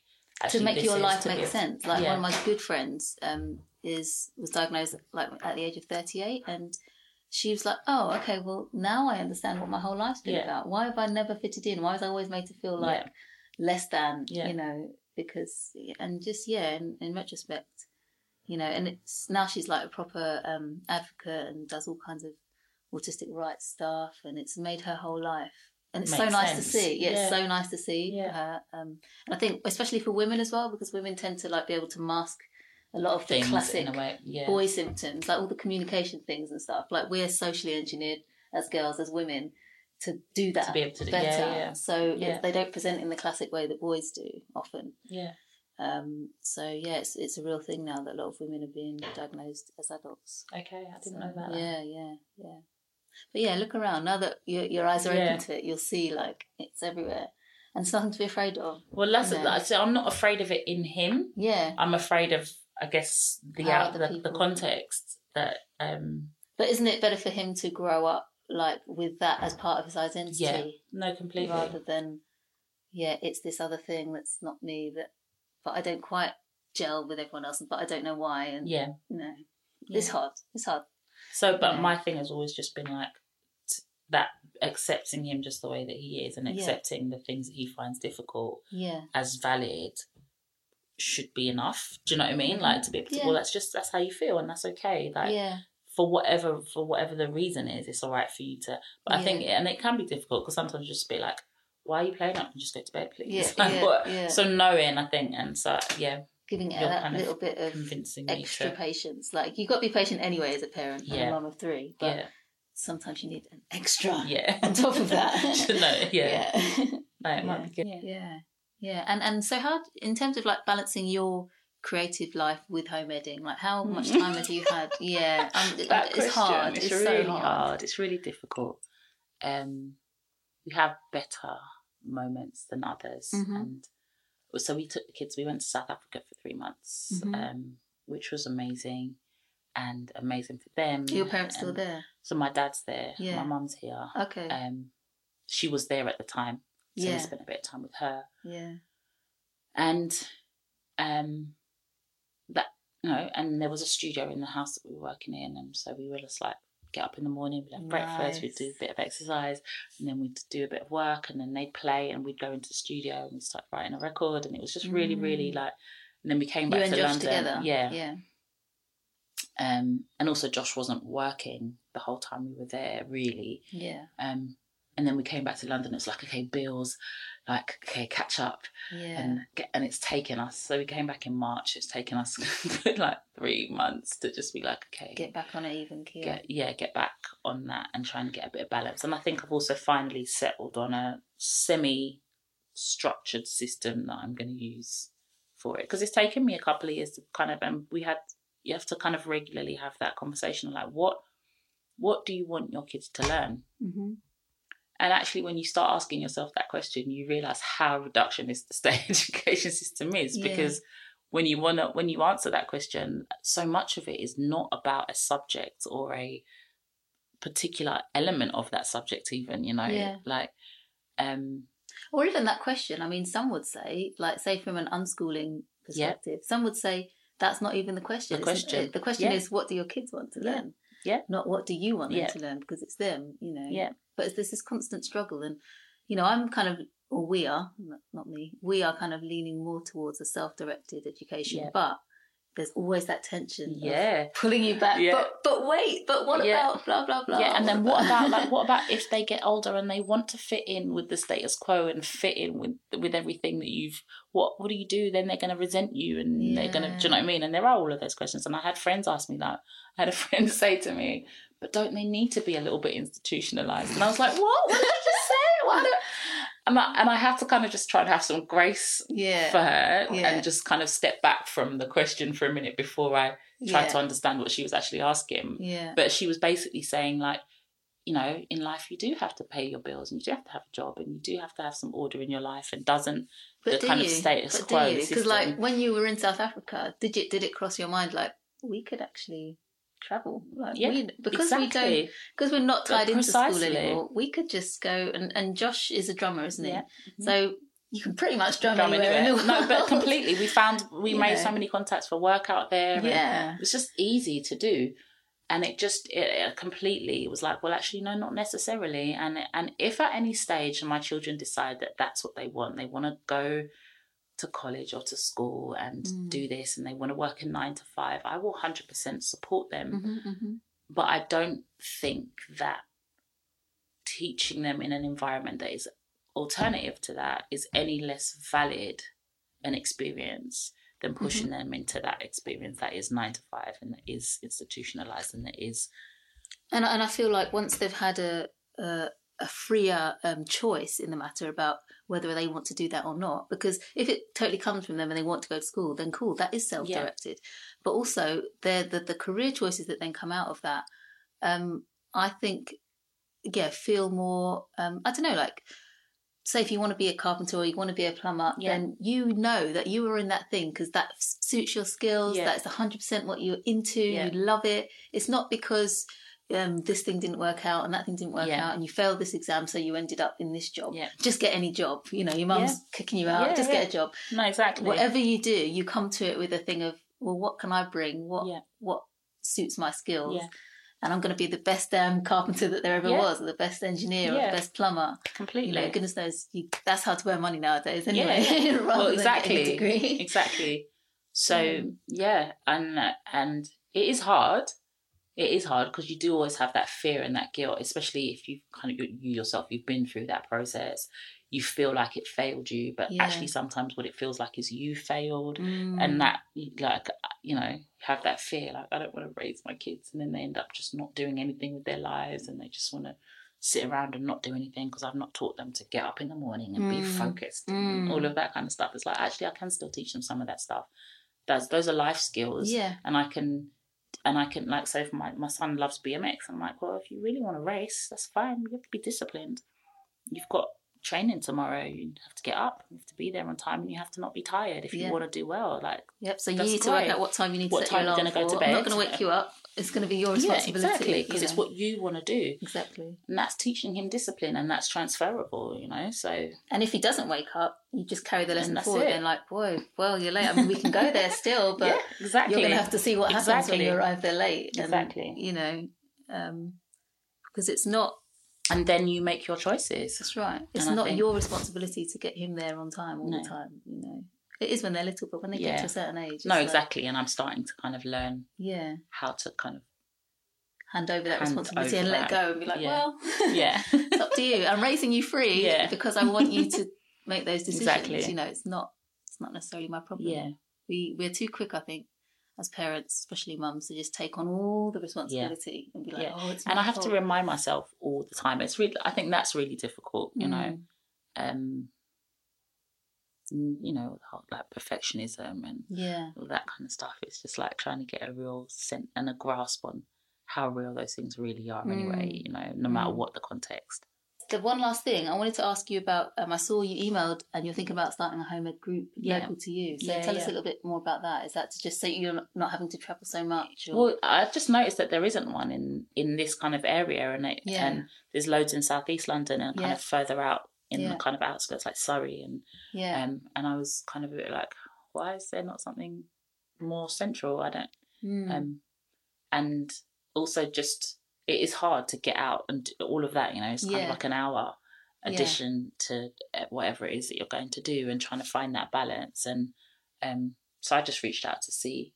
to make your life make sense. Like yeah. one of my good friends um, is was diagnosed like at the age of thirty eight, and she was like, "Oh, okay, well now I understand what my whole life's been Yeah. about. Why have I never fitted in? Why was I always made to feel like Yeah. less than? Yeah. You know, because and just yeah, in, in retrospect, you know, and it's now she's like a proper um, advocate and does all kinds of autistic rights stuff, and it's made her whole life. And it's so nice sense. to see. Yeah, Yeah. it's so nice to see Yeah. her. Um, and I think, especially for women as well, because women tend to like be able to mask a lot of the classic way. Yeah, boy symptoms, like all the communication things and stuff. Like we're socially engineered as girls, as women, to do that To be able to do- better. yeah, yeah. So Yeah. they don't present in the classic way that boys do often. yeah, Um, so yeah, it's it's a real thing now that a lot of women are being diagnosed as adults. okay, I didn't So, know that. Yeah, yeah, yeah. But yeah, look around. Now that your your eyes are Yeah. open to it, you'll see like it's everywhere, and it's nothing to be afraid of. Well, that's Yeah. that. So I'm not afraid of it in him. Yeah, I'm afraid of, I guess, the out the, the context that. um but isn't it better for him to grow up like with that as part of his identity Yeah, no, completely. rather than yeah, it's this other thing that's not me that, but I don't quite gel with everyone else, but I don't know why, and Yeah, you know, yeah. it's hard. It's hard. So, but Yeah. my thing has always just been like that accepting him just the way that he is and Yeah. accepting the things that he finds difficult Yeah. as valid should be enough. Do you know what I mean? Like to be able to, Yeah. well, that's just that's how you feel and that's okay. Like yeah. for whatever for whatever the reason is, it's all right for you to. But I think and it can be difficult because sometimes you just be like, why are you playing up and just go to bed, please? Yeah, Like, yeah, yeah. So knowing, I think, and so yeah, Giving it You're that kind of little bit of convincing extra to- patience. Like you've got to be patient anyway as a parent and a mum of three, but yeah, sometimes you need an extra. yeah. On top of that. no, yeah, Yeah. No, it might yeah. be good. yeah. Yeah. And and so how in terms of like balancing your creative life with home editing, like how much time have you had? Yeah. Um, it's question, hard. It's, It's, really so hard. hard. It's really difficult. Um, we have better moments than others, Mhm. and so we took the kids. We went to South Africa for three months, Mhm. um, which was amazing, and amazing for them. Your parents still there? So my dad's there. Yeah. My mum's here. Okay. Um, she was there at the time, so Yeah. we spent a bit of time with her yeah. and um that you know and there was a studio in the house that we were working in and so we were just like get up in the morning we'd have breakfast we'd do a bit of exercise and then we'd do a bit of work and then they'd play and we'd go into the studio and we'd start writing a record and it was just really really Mm. like and then we came back to London together. yeah Yeah. um and also Josh wasn't working the whole time we were there really Yeah. um and then we came back to London it's like okay bills like okay catch up Yeah. and get, and it's taken us. So we came back in March. It's taken us like three months to just be like, okay, Get back on an even keel. get yeah, get back on that and try and get a bit of balance. And I think I've also finally settled on a semi-structured system that I'm going to use for it because it's taken me a couple of years to kind of and we had you have to kind of regularly have that conversation like what what do you want your kids to learn hmm and actually, when you start asking yourself that question, you realize how reductionist the state education system is. Yeah. Because when you wanna, when you answer that question, so much of it is not about a subject or a particular element of that subject. Even you know, Yeah. like, um, Or even that question. I mean, some would say, like, say from an unschooling Yeah. perspective, some would say that's not even the question. The question. The question Yeah. is, what do your kids want to Yeah. learn? Yeah. Not what do you want them Yeah. to learn because it's them, you know. yeah, But it's, there's this constant struggle, and you know, I'm kind of, or we are, not, not me, we are kind of leaning more towards a self-directed education, Yeah. but there's always that tension, yeah. pulling you back. Yeah. But but wait, but what Yeah. about blah blah blah? Yeah, and then what about like what about if they get older and they want to fit in with the status quo and fit in with with everything that you've what what do you do? Then they're going to resent you and they're going to do you know what I mean? And there are all of those questions. And I had friends ask me that. I had a friend say to me, "But don't they need to be a little bit institutionalized?" And I was like, "What? What did I just say? Why do-" And I, and I had to kind of just try and have some grace yeah, for her Yeah. and just kind of step back from the question for a minute before I tried yeah. to understand what she was actually asking yeah, but she was basically saying like you know in life you do have to pay your bills and you do have to have a job and you do have to have some order in your life and doesn't But the do kind you? of status but quo? Because like when you were in South Africa, did it did it cross your mind like we could actually travel? Like Yeah, we, because we don't because we're not tied into school anymore. We could just go and and Josh is a drummer, isn't he? Yeah. So you can pretty much drum, Drum anywhere, anywhere. in the world. no but completely we found we You made know. so many contacts for work out there Yeah. it was just easy to do and it just it, it completely was like well actually no not necessarily and and if at any stage my children decide that that's what they want they want to go to college or to school and Mm. do this and they want to work in 9 to 5 I will 100% support them Mhm, mhm. but I don't think that teaching them in an environment that is alternative to that is any less valid an experience than pushing them into that experience that is nine to five and that is institutionalized and that is And and I feel like once they've had a a, a freer um, choice in the matter about whether they want to do that or not, because if it totally comes from them and they want to go to school, then cool, that is self-directed. But also, the the the career choices that then come out of that, um, I think, yeah, feel more. Um, I don't know, like. Say if you want to be a carpenter or you want to be a plumber, Yeah. then you know that you are in that thing because that suits your skills. Yeah. That's hundred percent what you're into. Yeah. You love it. It's not because um, this thing didn't work out and that thing didn't work Yeah. out and you failed this exam so you ended up in this job Yeah. just get any job you know your mum's Yeah. kicking you out just get a job no exactly whatever you do you come to it with a thing of well what can i bring what what suits my skills and I'm going to be the best damn carpenter that there ever was, or the best engineer, or the best plumber. completely. You know, goodness knows you, that's how to earn money nowadays. Anyway, Yeah. rather well, exactly, getting a degree. exactly. So Mm. yeah, and and it is hard. It is hard because you do always have that fear and that guilt, especially if you kind of you yourself you've been through that process. You feel like it failed you, but Yeah. actually sometimes what it feels like is you failed, Mm. and that like you know have that fear like I don't want to raise my kids, and then they end up just not doing anything with their lives, and they just want to sit around and not do anything because I've not taught them to get up in the morning and be Mm. focused Mm. all of that kind of stuff. It's like actually I can still teach them some of that stuff. That's those are life skills, yeah, and I can. And I can like so if my, my son loves BMX, I'm like, well, if you really want to race, that's fine. You have to be disciplined. You've got training tomorrow. You have to get up. You have to be there on time, and you have to not be tired if you Yeah. want to do well. Like yep. So you need to work out what time you need to What set your time you're gonna go for. to I'm not going to wake you up. It's going to be your yeah, responsibility. exactly, because you it's what you want to do, exactly. and that's teaching him discipline, and that's transferable. You know, so And if he doesn't wake up, you just carry the lesson forward. it. And like, boy, well, you're late. I mean, we can go there still, but yeah, exactly. you're going to have to see what happens when you arrive there late. And, Exactly. You know, um, because it's not. and then you make your choices. That's right. It's And not think- your responsibility to get him there on time all No. the time. You know, it is when they're little, but when they get to a certain age, No, like, exactly, and I'm starting to kind of learn Yeah, how to kind of hand over that Hand responsibility over and let go and be like, Yeah. well, yeah, it's up to you. I'm raising you free Yeah. because I want you to make those decisions. Exactly. You know, it's not it's not necessarily my problem. yeah, We we're too quick, I think, as parents, especially mums, to just take on all the responsibility and be like, Yeah. oh, it's and I have to remind myself all the time. It's really, I think that's really difficult. You know, Mm. um, mm, you know, like perfectionism and Yeah. all that kind of stuff. It's just like trying to get a real sense and a grasp on how real those things really are. Anyway, Mm. you know, no matter Mm. what the context. The one last thing I wanted to ask you about, um, I saw you emailed and you're thinking about starting a home ed group Yeah. local to you. So Yeah, tell us a little bit more about that. Is that to just so you're not- having to travel so much? Or... Well, I've just noticed that there isn't one in in this kind of area, and it, Yeah. and there's loads in southeast London and kind Yeah. of further out in Yeah. the kind of outskirts like Surrey, and yeah. um, and I was kind of a bit like, why is there not something more central? I don't, Mm. um, and also just it is hard to get out and do all of that. You know, it's kind Yeah. of like an hour Yeah. addition to uh, whatever it is that you're going to do, and trying to find that balance. And um, so I just reached out to see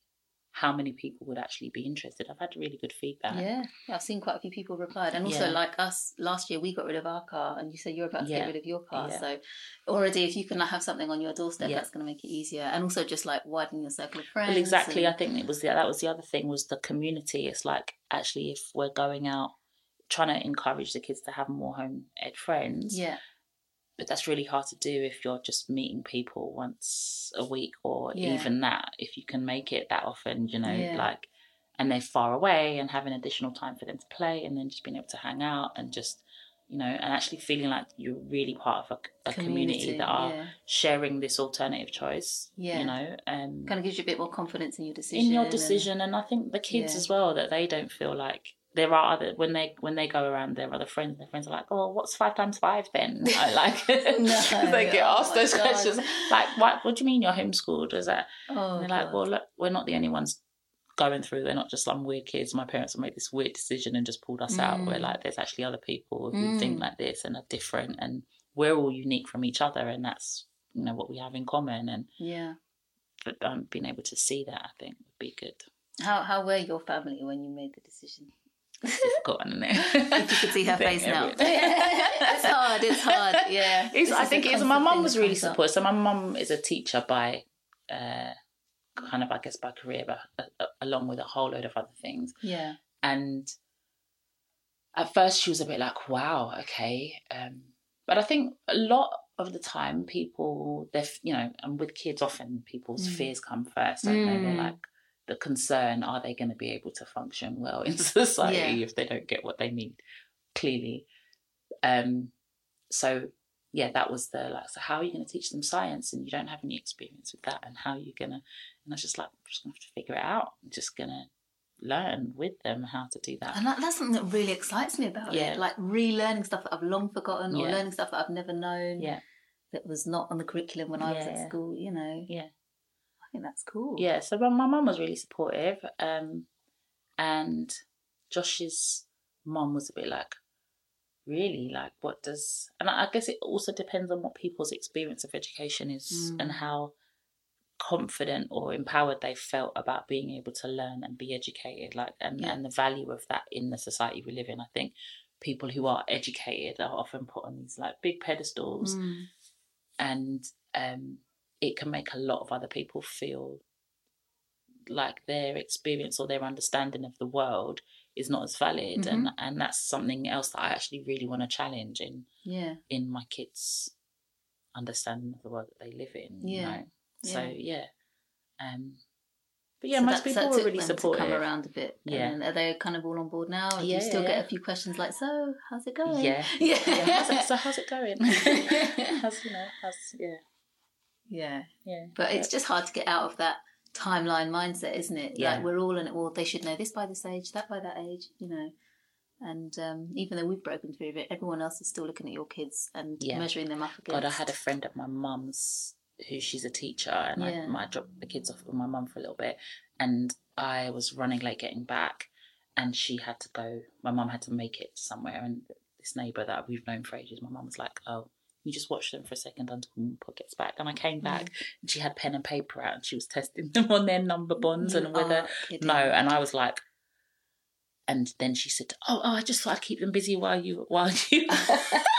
how many people would actually be interested. I've had really good feedback. Yeah, I've seen quite a few people replied, and also Yeah. like us last year, we got rid of our car, and you said you're about to Yeah. get rid of your car. Yeah. So already, if you can like, have something on your doorstep, Yeah. that's going to make it easier, and also just like widen your circle of friends. Well, exactly. and- I think it was the, that was the other thing was the community. It's like actually if we're going out, trying to encourage the kids to have more home ed friends. yeah, But that's really hard to do if you're just meeting people once a week or Yeah. even that. If you can make it that often, you know, Yeah. like, and they're far away and having additional time for them to play and then just being able to hang out and just, you know, and actually feeling like you're really part of a, a community, that are yeah. sharing this alternative choice. Yeah. You know, um, kind of gives you a bit more confidence in your decision. in your and- decision and i think the kids as well that they don't feel like there are other when they when they go around their other friends their friends are like oh what's five times five then I like No. they get Oh asked those God. questions like what what do you mean you're homeschooled is that oh, they're like well look we're not the only ones going through they're not just some weird kids my parents have made this weird decision and just pulled us out we're Mm. like there's actually other people who think Mm. like this and are different and we're all unique from each other and that's you know what we have in common and yeah. but um, being able to see that i think would be good How how were your family when you made the decision? Difficult, isn't it? If you could see her face now, it's hard. It's hard. Yeah, It's, I think it's my mum was really supportive. So my mum is a teacher by, uh, kind of I guess by career, but uh, uh, along with a whole load of other things. Yeah, And at first she was a bit like, "Wow, okay," um, but I think a lot of the time people, they're you know, and with kids often people's Mm. fears come first. Don't they? They're Mm. like the concern: Are they going to be able to function well in society Yeah. if they don't get what they need? Clearly, um, so yeah, that was the like. So how are you going to teach them science and you don't have any experience with that? And how are you going to? And I was just like, I'm just going to have to figure it out. I'm just going to learn with them how to do that. and that, that's something that really excites me about Yeah. it. Like relearning stuff that I've long forgotten, or Yeah. learning stuff that I've never known. Yeah. that was not on the curriculum when I was at school. You know, Yeah. Think that's cool. Yeah, so my mum was really supportive, um, and Josh's mum was a bit like, really, like, what does? And I I guess it also depends on what people's experience of education is Mm. and how confident or empowered they felt about being able to learn and be educated like and, Yeah. and the value of that in the society we live in i think people who are educated are often put on these like big pedestals Mm. and um, it can make a lot of other people feel like their experience or their understanding of the world is not as valid and and that's something else that I actually really want to challenge in Yeah. in my kids understanding of the world that they live in you Yeah. know? so Yeah. um but yeah So most people were really supportive come around a bit. and Yeah. then are they kind of all on board now? Yeah, you still yeah, get a few questions like, "So, how's it going?" yeah Yeah. yeah how's it, so how's it going how's you know how's yeah yeah. yeah But it's just hard to get out of that timeline mindset, isn't it? Yeah. Like we're all in it. Well, they should know this by this age, that by that age, you know. And um, even though we've broken through it, everyone else is still looking at your kids and Yeah. measuring them up against. God, I had a friend at my mum's who she's a teacher, and Yeah. I, I dropped the kids off with my mum for a little bit, and I was running late getting back, and she had to go. My mum had to make it somewhere, and this neighbour that we've known for ages, my mum was like, "Oh, you just watch them for a second until Mpho gets back." And I came back, and she had pen and paper out, and she was testing them on their number bonds You and whether no, and I was like. And then she said, "Oh, oh, I just thought I'd keep them busy while you, while you."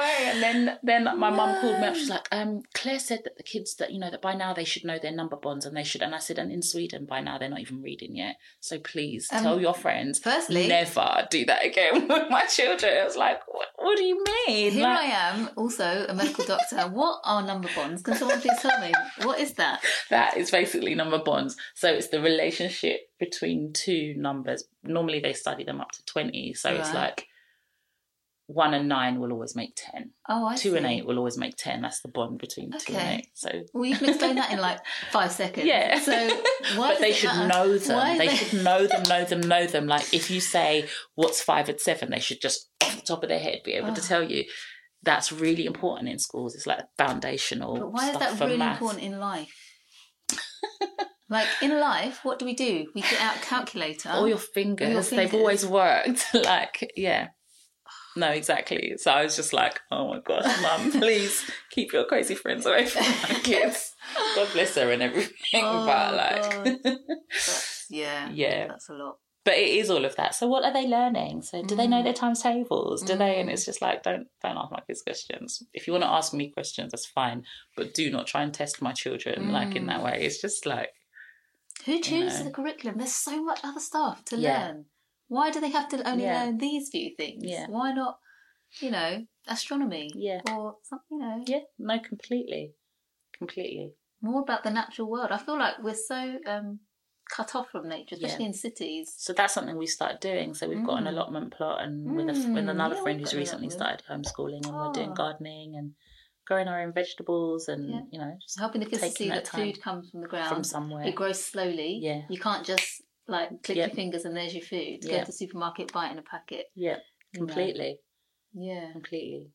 And then, then my mum called me up. She's like, um, "Claire said that the kids that you know that by now they should know their number bonds and they should." And I said, "And in Sweden by now they're not even reading yet. So please Um, tell your friends, firstly- never do that again with my children." I was like, "What, what do you mean?" Here Like, I am, also a medical doctor. what are number bonds? Can someone please tell me? What is that? that is basically number bonds. So it's the relationship between two numbers. Normally they study them up to 20. So it's like one and nine will always make 10. Oh, I Two see. and eight will always make 10. That's the bond between two and eight. So Well, you can explain that in like five seconds. Yeah. So why but they should matter? know them. Why They should know them, know them, know them. Like if you say what's five and seven, they should just off the top of their head be able to Oh. tell you. That's really important in schools. It's like foundational. But why is that really maths. important in life? like in life, what do we do? We get out a calculator. All your fingers, they've always worked. like, yeah. No, exactly. So I was just like, oh my gosh, mum, please keep your crazy friends away from my kids. God bless her and everything. Oh, but like, yeah, yeah. that's a lot. but it is all of that. So what are they learning? So do they know Mm. their times tables? Do they? And it's just like don't don't ask my kids questions. If you want to ask me questions, that's fine. But do not try and test my children like in that Mm. way. It's just like Who chooses know. the curriculum? There's so much other stuff to Yeah. learn. Why do they have to only Yeah. learn these few things? Yeah. Why not, you know, astronomy? Yeah. Or something, you know, yeah, no, completely, completely. more about the natural world. I feel like we're so um, cut off from nature, Yeah. especially in cities. So that's something we started doing. So we've got an Mm. allotment plot, and with a, with Mm, another yeah, friend who's recently started homeschooling, and we're doing Oh. gardening and growing our own vegetables, and Yeah. you know, just Helping the kids see that that, food comes from the ground. from somewhere. It grows slowly. Yeah. You can't just like click Yep. your fingers and there's your food. Go to the supermarket, buy it in a packet. yeah, you know. completely, Yeah. completely.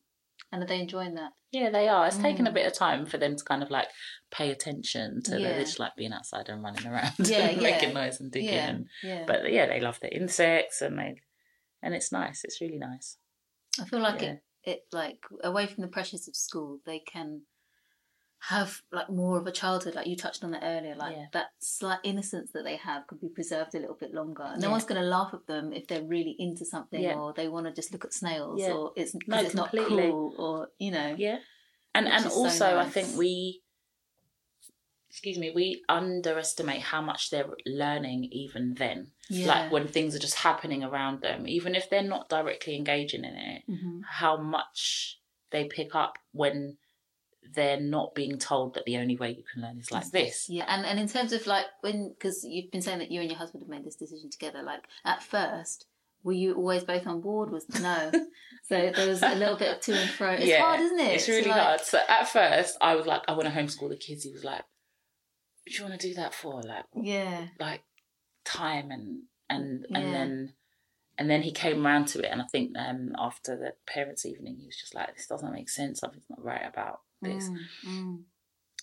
And are they enjoying that? Yeah, they are. It's taken a Mm. bit of time for them to kind of like pay attention to. Yeah. They're just like being outside and running around, Yeah, and yeah. making noise and digging. Yeah. And, Yeah. but yeah, they love the insects, and they, and it's nice. It's really nice. I feel like Yeah. it, it like away from the pressures of school, they can have like more of a childhood. Like you touched on that earlier, like Yeah. that slight innocence that they have could be preserved a little bit longer. No Yeah. one's going to laugh at them if they're really into something Yeah. or they want to just look at snails or it's No, it's not cool or you know. Yeah, and and is so also I think we, excuse me, we underestimate how much they're learning even then. Yeah. Like when things are just happening around them, even if they're not directly engaging in it, Mhm. how much they pick up when they're not being told that the only way you can learn is like this. Yeah, and and in terms of like when because you've been saying that you and your husband have made this decision together. Like at first, were you always both on board? Was no, so there was a little bit of to and fro. It's hard, isn't it? It's really like- hard. So at first, I was like, I want to homeschool the kids. He was like, "What do you want to do that for?" Like, Yeah, like time and and Yeah. and then and then he came around to it. And I think um, after the parents' evening, he was just like, "This doesn't make sense. Something's not right about this." Mm, mm,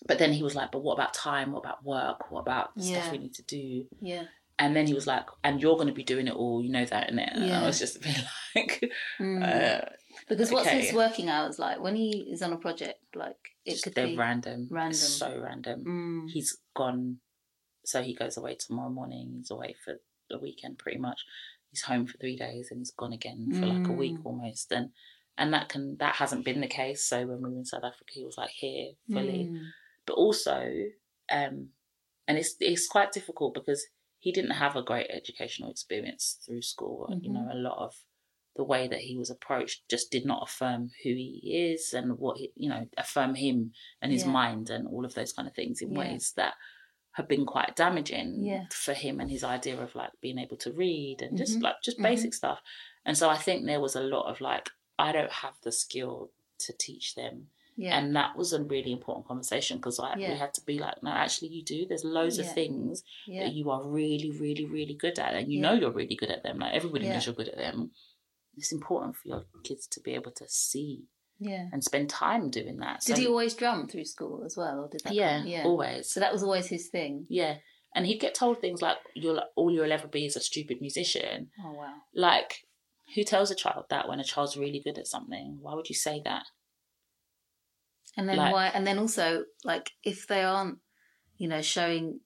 But then he was like, "But what about time? What about work? What about Yeah. stuff we need to do?" yeah, And then he was like, "And you're going to be doing it all, you know that, innit?" And Yeah. I was just like, Mm. uh, because what's okay. his working hours like when he is on a project? Like it just could they're be random, random. It's so random. Mm. He's gone, so he goes away tomorrow morning. He's away for the weekend, pretty much. He's home for three days, and he's gone again for like a week Mm. almost. And and that can that hasn't been the case. So when we were in South Africa, he was like here fully. Mm. but also um and it's it's quite difficult because he didn't have a great educational experience through school you know a lot of the way that he was approached just did not affirm who he is and what he, you know affirm him and his Yeah. mind and all of those kind of things in Yeah. ways that have been quite damaging Yeah. for him and his idea of like being able to read and just Mhm. like just Mhm. basic stuff and so i think there was a lot of like i don't have the skill to teach them Yeah. and that was a really important conversation because Yeah. we had to be like, no, actually, you do. There's loads Yeah. of things that you are really, really, really good at, and you know you're really good at them. Like everybody knows you're good at them. It's important for your kids to be able to see Yeah. and spend time doing that. Did So- he always drum through school as well, or did that? Yeah, come- yeah. always. So that was always his thing. yeah, and he'd get told things like, "You'll all you'll ever be is a stupid musician." Oh wow. Like, who tells a child that when a child's really good at something? Why would you say that? And then Like- why? And then also, like, if they aren't, you know, showing,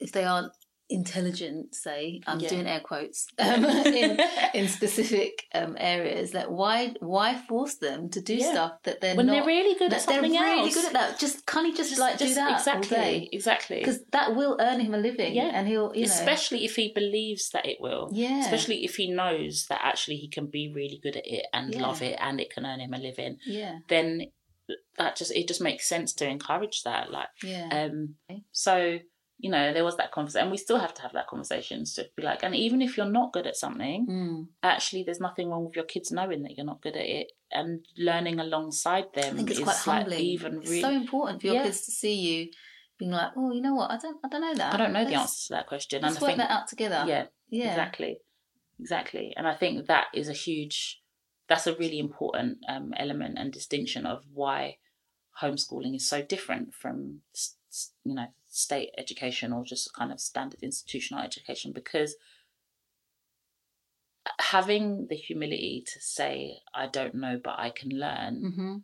if they aren't intelligent, say, I'm Yeah. doing air quotes, um, in in specific um, areas, like, why why force them to do Yeah. stuff that they're when not? they're really good at that they're something really good at that. Just can't he just, like do that exactly, exactly. Because that will earn him a living. Yeah. and he'll, you know, especially if he believes that it will. yeah, Especially if he knows that actually he can be really good at it and Yeah. love it and it can earn him a living, yeah, then that just it just makes sense to encourage that. Like yeah, um so you know, there was that conversation and we still have to have that conversation to be like and even if you're not good at something, Mm. actually there's nothing wrong with your kids knowing that you're not good at it and learning alongside them I think it's is quite like humbling. even it's really so important for your Yeah. kids to see you being like, oh, you know what? I don't, I don't know that. I don't know the Let's- answer to that question. Let's and I work think that out together. yeah, yeah, Exactly. Exactly. And I think that is a huge, that's a really important um, element and distinction of why homeschooling is so different from, you know, state education or just kind of standard institutional education because having the humility to say, I don't know, but I can learn hmm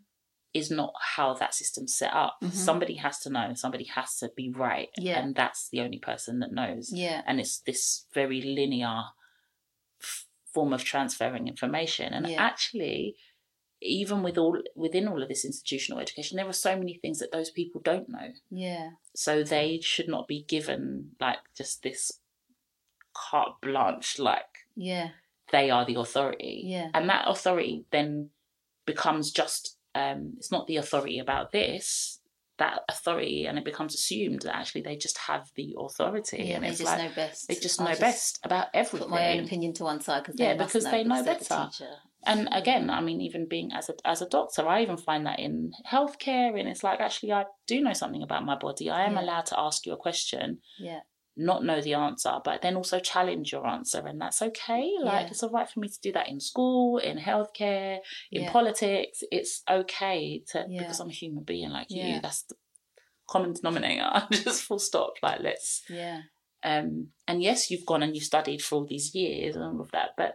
is not how that system's set up. Mhm. Somebody has to know, somebody has to be right. Yeah. And that's the only person that knows yeah, and it's this very linear f- form of transferring information and Yeah. actually even with all within all of this institutional education there are so many things that those people don't know yeah, so they should not be given like just this carte blanche like yeah, they are the authority Yeah. and that authority then becomes just um it's not the authority about this that authority and it becomes assumed that actually they just have the authority yeah. and They it's just like know best. they just I'll know best about everything. Put my own opinion to one side because Yeah, they because they know they're the better. teacher. And again, I mean, even being as a as a doctor, I even find that in healthcare, and it's like actually, I do know something about my body. I am Yeah. allowed to ask you a question, Yeah, not know the answer, but then also challenge your answer, and that's okay. Like Yeah. it's all right for me to do that in school, in healthcare, in Yeah. politics. It's okay to because I'm a human being like you. That's the common denominator. Just full stop. Like let's yeah, um, and yes, you've gone and you studied for all these years and all of that, but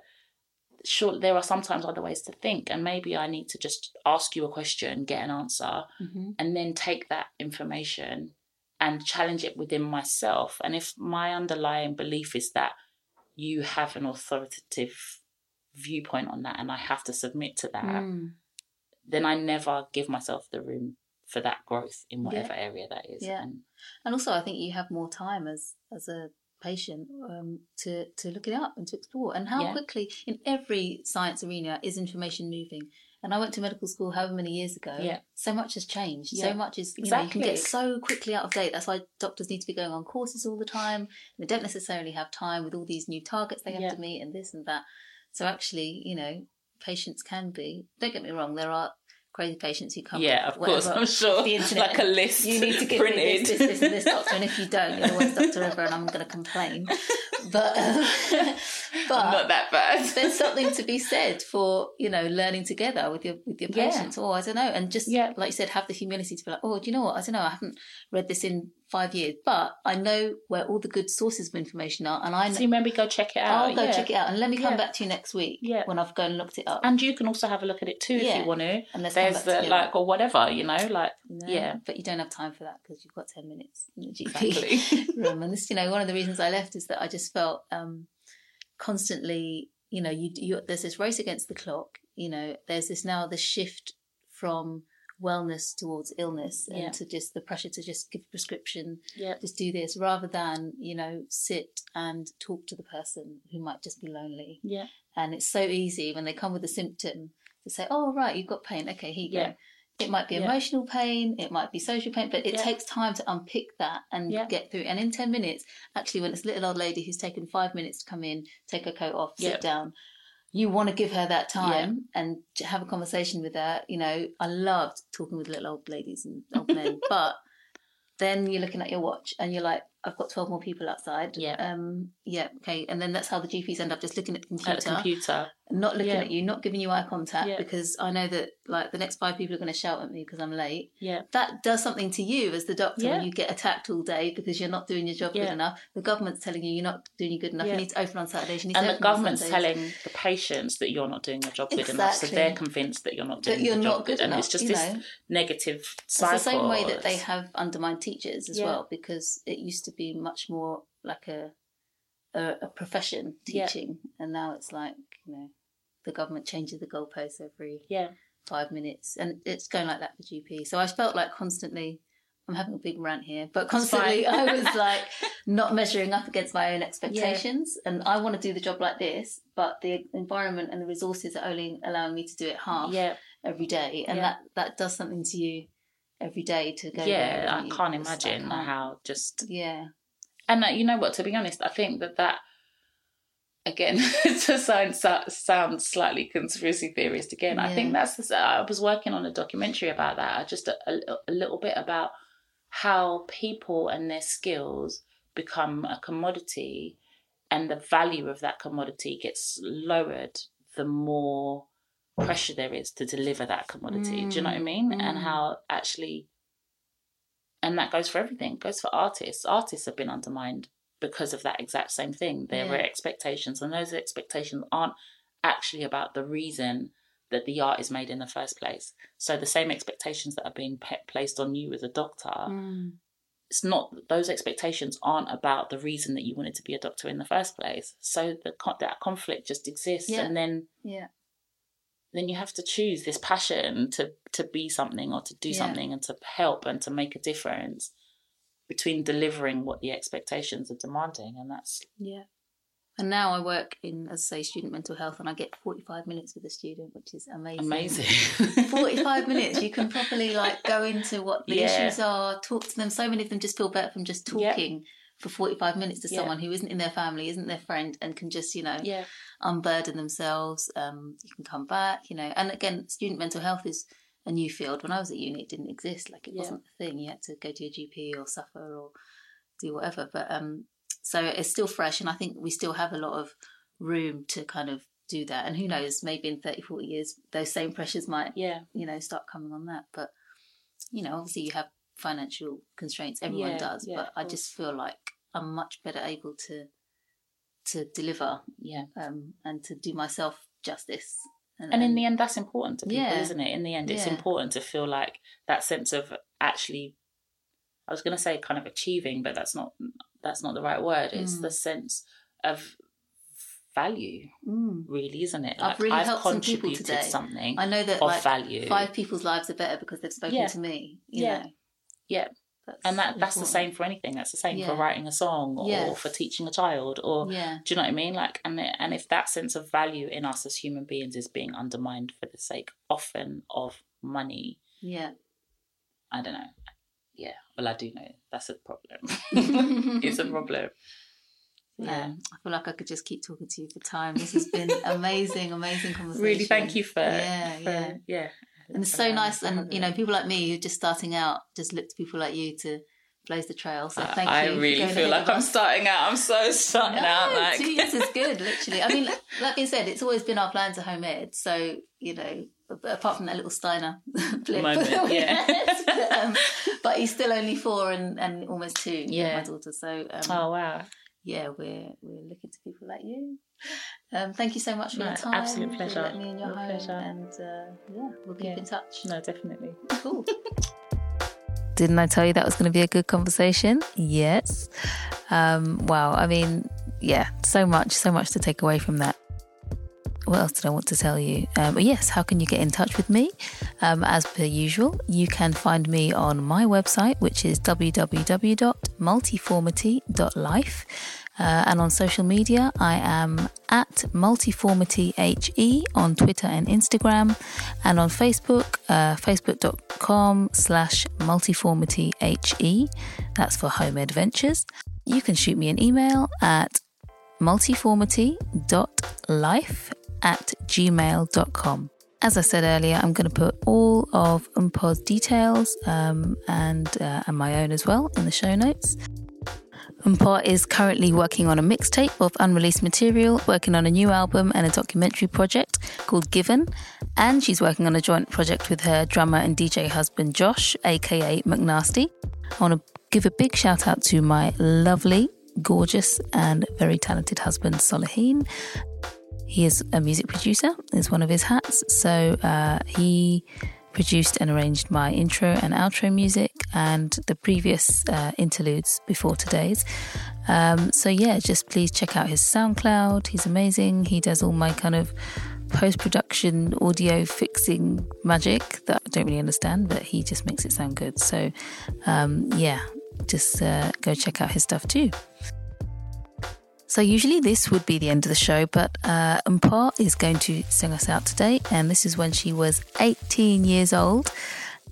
sure, there are sometimes other ways to think, and maybe I need to just ask you a question, get an answer, hmm and then take that information and challenge it within myself. And if my underlying belief is that you have an authoritative viewpoint on that, and I have to submit to that, Mm. then I never give myself the room for that growth in whatever area that is. Yeah. And And also, I think you have more time as as a patient um, to to look it up and to explore. And how Yeah. quickly in every science arena is information moving. And I went to medical school however many years ago. Yeah. So much has changed. Yeah. So much is you know you can get so quickly out of date. That's why doctors need to be going on courses all the time. They don't necessarily have time with all these new targets they have Yeah. to meet and this and that. So actually, you know, patients can be. Don't get me wrong. There are crazy patients who come. yeah, of course, I'm sure. the internet like a list. you need to give printed. me this, this, this, and this doctor, and if you don't, you're the worst doctor ever, and I'm going to complain. But um, But I'm not that bad. there's something to be said for you know learning together with your with your Yeah. patients or I don't know and just Yeah. like you said have the humility to be like oh do you know what I don't know I haven't read this in five years but I know where all the good sources of information are and I So maybe go check it out. I'll go yeah. check it out and let me come Yeah. back to you next week Yeah. when I've gone and looked it up And you can also have a look at it too if you want to. and There's the together. like or whatever, you know, like know? yeah. but you don't have time for that because you've got 10 minutes in the GP Exactly. room and this you know one of the reasons I left is that I just felt um constantly you know you, you there's this race against the clock you know there's this now the shift from wellness towards illness and Yeah. to just the pressure to just give a prescription yeah. just do this rather than you know sit and talk to the person who might just be lonely Yeah. and it's so easy when they come with a symptom to say oh right you've got pain okay here you Yeah. go it might be emotional pain it might be social pain but it takes time to unpick that and get through and in 10 minutes actually when it's a little old lady who's taken five minutes to come in take her coat off sit down you want to give her that time and have a conversation with her you know i loved talking with little old ladies and old men but then you're looking at your watch and you're like i've got 12 more people outside Yeah. um yeah okay and then that's how the gps end up just looking at the computer, At the computer. not looking Yeah. at you not giving you eye contact Yeah. because i know that like the next five people are going to shout at me because i'm late Yeah. that does something to you as the doctor Yeah. when you get attacked all day because you're not doing your job good enough. The government's telling you you're not doing it good enough. You need to open on Saturdays. You need And to the government's telling the patients that you're not doing your job good enough, so they're convinced that you're not doing that you're your job not good and enough. it's just this know, negative it's the same way that they have undermined teachers as well because it used to be much more like a a, a profession Yeah. teaching, and now it's like you know the government changes the goalposts every Yeah. five minutes, and it's going like that for GP. So I felt like constantly. I'm having a big rant here, but constantly. I was like not measuring up against my own expectations, and I want to do the job like this, but the environment and the resources are only allowing me to do it half Yeah. every day, and Yeah. that that does something to you every day to go. Yeah, I can't imagine can't- how just Yeah, And uh, you know what? To be honest, I think that that again to sound sound slightly conspiracy theorist again. I think that's the. I was working on a documentary about that. Just a, a, a little bit about how people and their skills become a commodity, and the value of that commodity gets lowered the more pressure there is to deliver that commodity. Do you know what I mean? And Mm. how actually and that goes for everything. It goes for artists. Artists have been undermined because of that exact same thing. There were expectations, and those expectations aren't actually about the reason that the art is made in the first place. So the same expectations that are being pe- placed on you as a doctor, Mm. it's not those expectations aren't about the reason that you wanted to be a doctor in the first place. So the that conflict just exists, Yeah. and then yeah, then you have to choose this passion to to be something or to do Yeah. something and to help and to make a difference between delivering what the expectations are demanding and that's yeah. And now I work in, as I say, student mental health, and I get 45 minutes with a student, which is amazing. amazing 45 minutes you can properly like go into what the Yeah. issues are talk to them so many of them just feel better from just talking for 45 minutes to Yeah. someone who isn't in their family isn't their friend and can just you know yeah. unburden themselves um you can come back you know. And again student mental health is a new field. When i was at uni it didn't exist. Like it Yeah. wasn't a thing. You had to go to your gp or suffer or do whatever. But um so it's still fresh and i think we still have a lot of room to kind of do that. And who knows maybe in 30 40 years those same pressures might yeah. you know start coming on that. But you know obviously you have financial constraints. Everyone Yeah, does. yeah, but i just feel like i'm much better able to to deliver yeah um and to do myself justice and in the end that's important to people Yeah. isn't it in the end it's Yeah. important to feel like that sense of actually i was going to say kind of achieving but that's not that's not the right word it's Mm. the sense of value Mm. really isn't it I've really helped some people contributed today. something i know that of like value five people's lives are better because they've spoken Yeah. to me you Yeah. know Yeah. That's and that that's the same for anything. That's the same for writing a song or Yeah. for teaching a child or yeah. do you know what i mean? Like and and if that sense of value in us as human beings is being undermined for the sake often of money yeah. I don't know. Yeah. Well i do know that's a problem. It's a problem. Yeah. I feel like i could just keep talking to you for time. This has been amazing amazing conversation really thank you for yeah for- yeah. yeah and it's so nice and you know people like me who are just starting out just look to people like you to blaze the trail. So I- thank I you. for really feel like I'm us. starting out. I'm so starting out. No, Like two years is good, literally. I mean, like, I said, it's always been our plan to home ed. So, you know, apart from that little Steiner blip. Moment, yeah. had, um, but he's still only four and, and almost two, Yeah. my daughter. So, um, oh wow. Yeah, we're we're looking to people like you. Um, thank you so much for No, your time. absolute pleasure. letting me in your Real home, pleasure. and uh, yeah, we'll keep Yeah. in touch. No, definitely. Cool. Didn't I tell you that was going to be a good conversation? Yes. Um, wow. I mean, yeah, so much, so much to take away from that. What else did I want to tell you? Um, yes, how can you get in touch with me? Um, as per usual, you can find me on my website, which is www.multiformity.life. Uh, and on social media, I am at multiformityhe on Twitter and Instagram, and on Facebook, uh, facebook.com slash multiformityhe. That's for home adventures. You can shoot me an email at multiformity.life at gmail.com. As I said earlier, I'm going to put all of Mpho's details um, and, uh, and my own as well in the show notes. Mpho is currently working on a mixtape of unreleased material, working on a new album and a documentary project called Given, and she's working on a joint project with her drummer and DJ husband Josh, aka McNasty. I want to give a big shout out to my lovely, gorgeous, and very talented husband Solaheen. He is a music producer, is one of his hats. So uh, he produced and arranged my intro and outro music and the previous uh, interludes before today's. Um, so yeah, just please check out his SoundCloud. He's amazing. He does all my kind of post production audio fixing magic that I don't really understand, but he just makes it sound good. So um, yeah, just uh, go check out his stuff too. So usually this would be the end of the show, but uh, Mpho is going to sing us out today, and this is when she was 18 years old.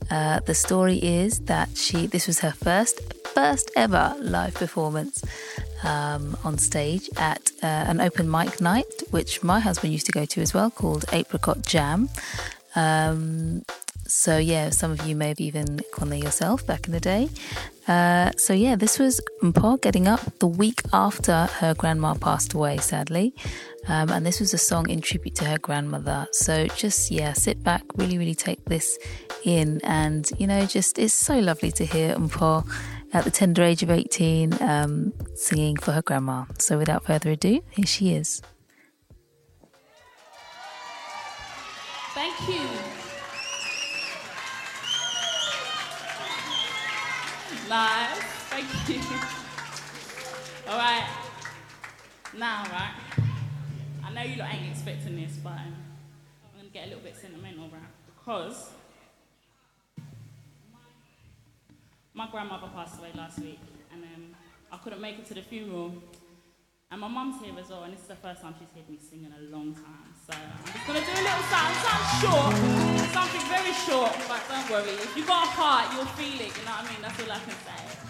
Uh, the story is that she this was her first first ever live performance um, on stage at uh, an open mic night, which my husband used to go to as well, called Apricot Jam. Um, so yeah, some of you may have even gone there yourself back in the day. Uh, so yeah, this was Mpho getting up the week after her grandma passed away, sadly. Um, and this was a song in tribute to her grandmother. So just yeah, sit back, really, really take this in, and you know, just it's so lovely to hear Mpho at the tender age of 18 um, singing for her grandma. So without further ado, here she is. Thank you. Nice. Thank you. All right. Now, right. I know you lot ain't expecting this, but I'm gonna get a little bit sentimental, right? Because my grandmother passed away last week, and um, I couldn't make it to the funeral. And my mum's here as well, and this is the first time she's heard me sing in a long time. So I'm just gonna do a little something, something short, something very short, but don't worry. If you've got a heart, you'll feel it, you know what I mean? That's all I can say.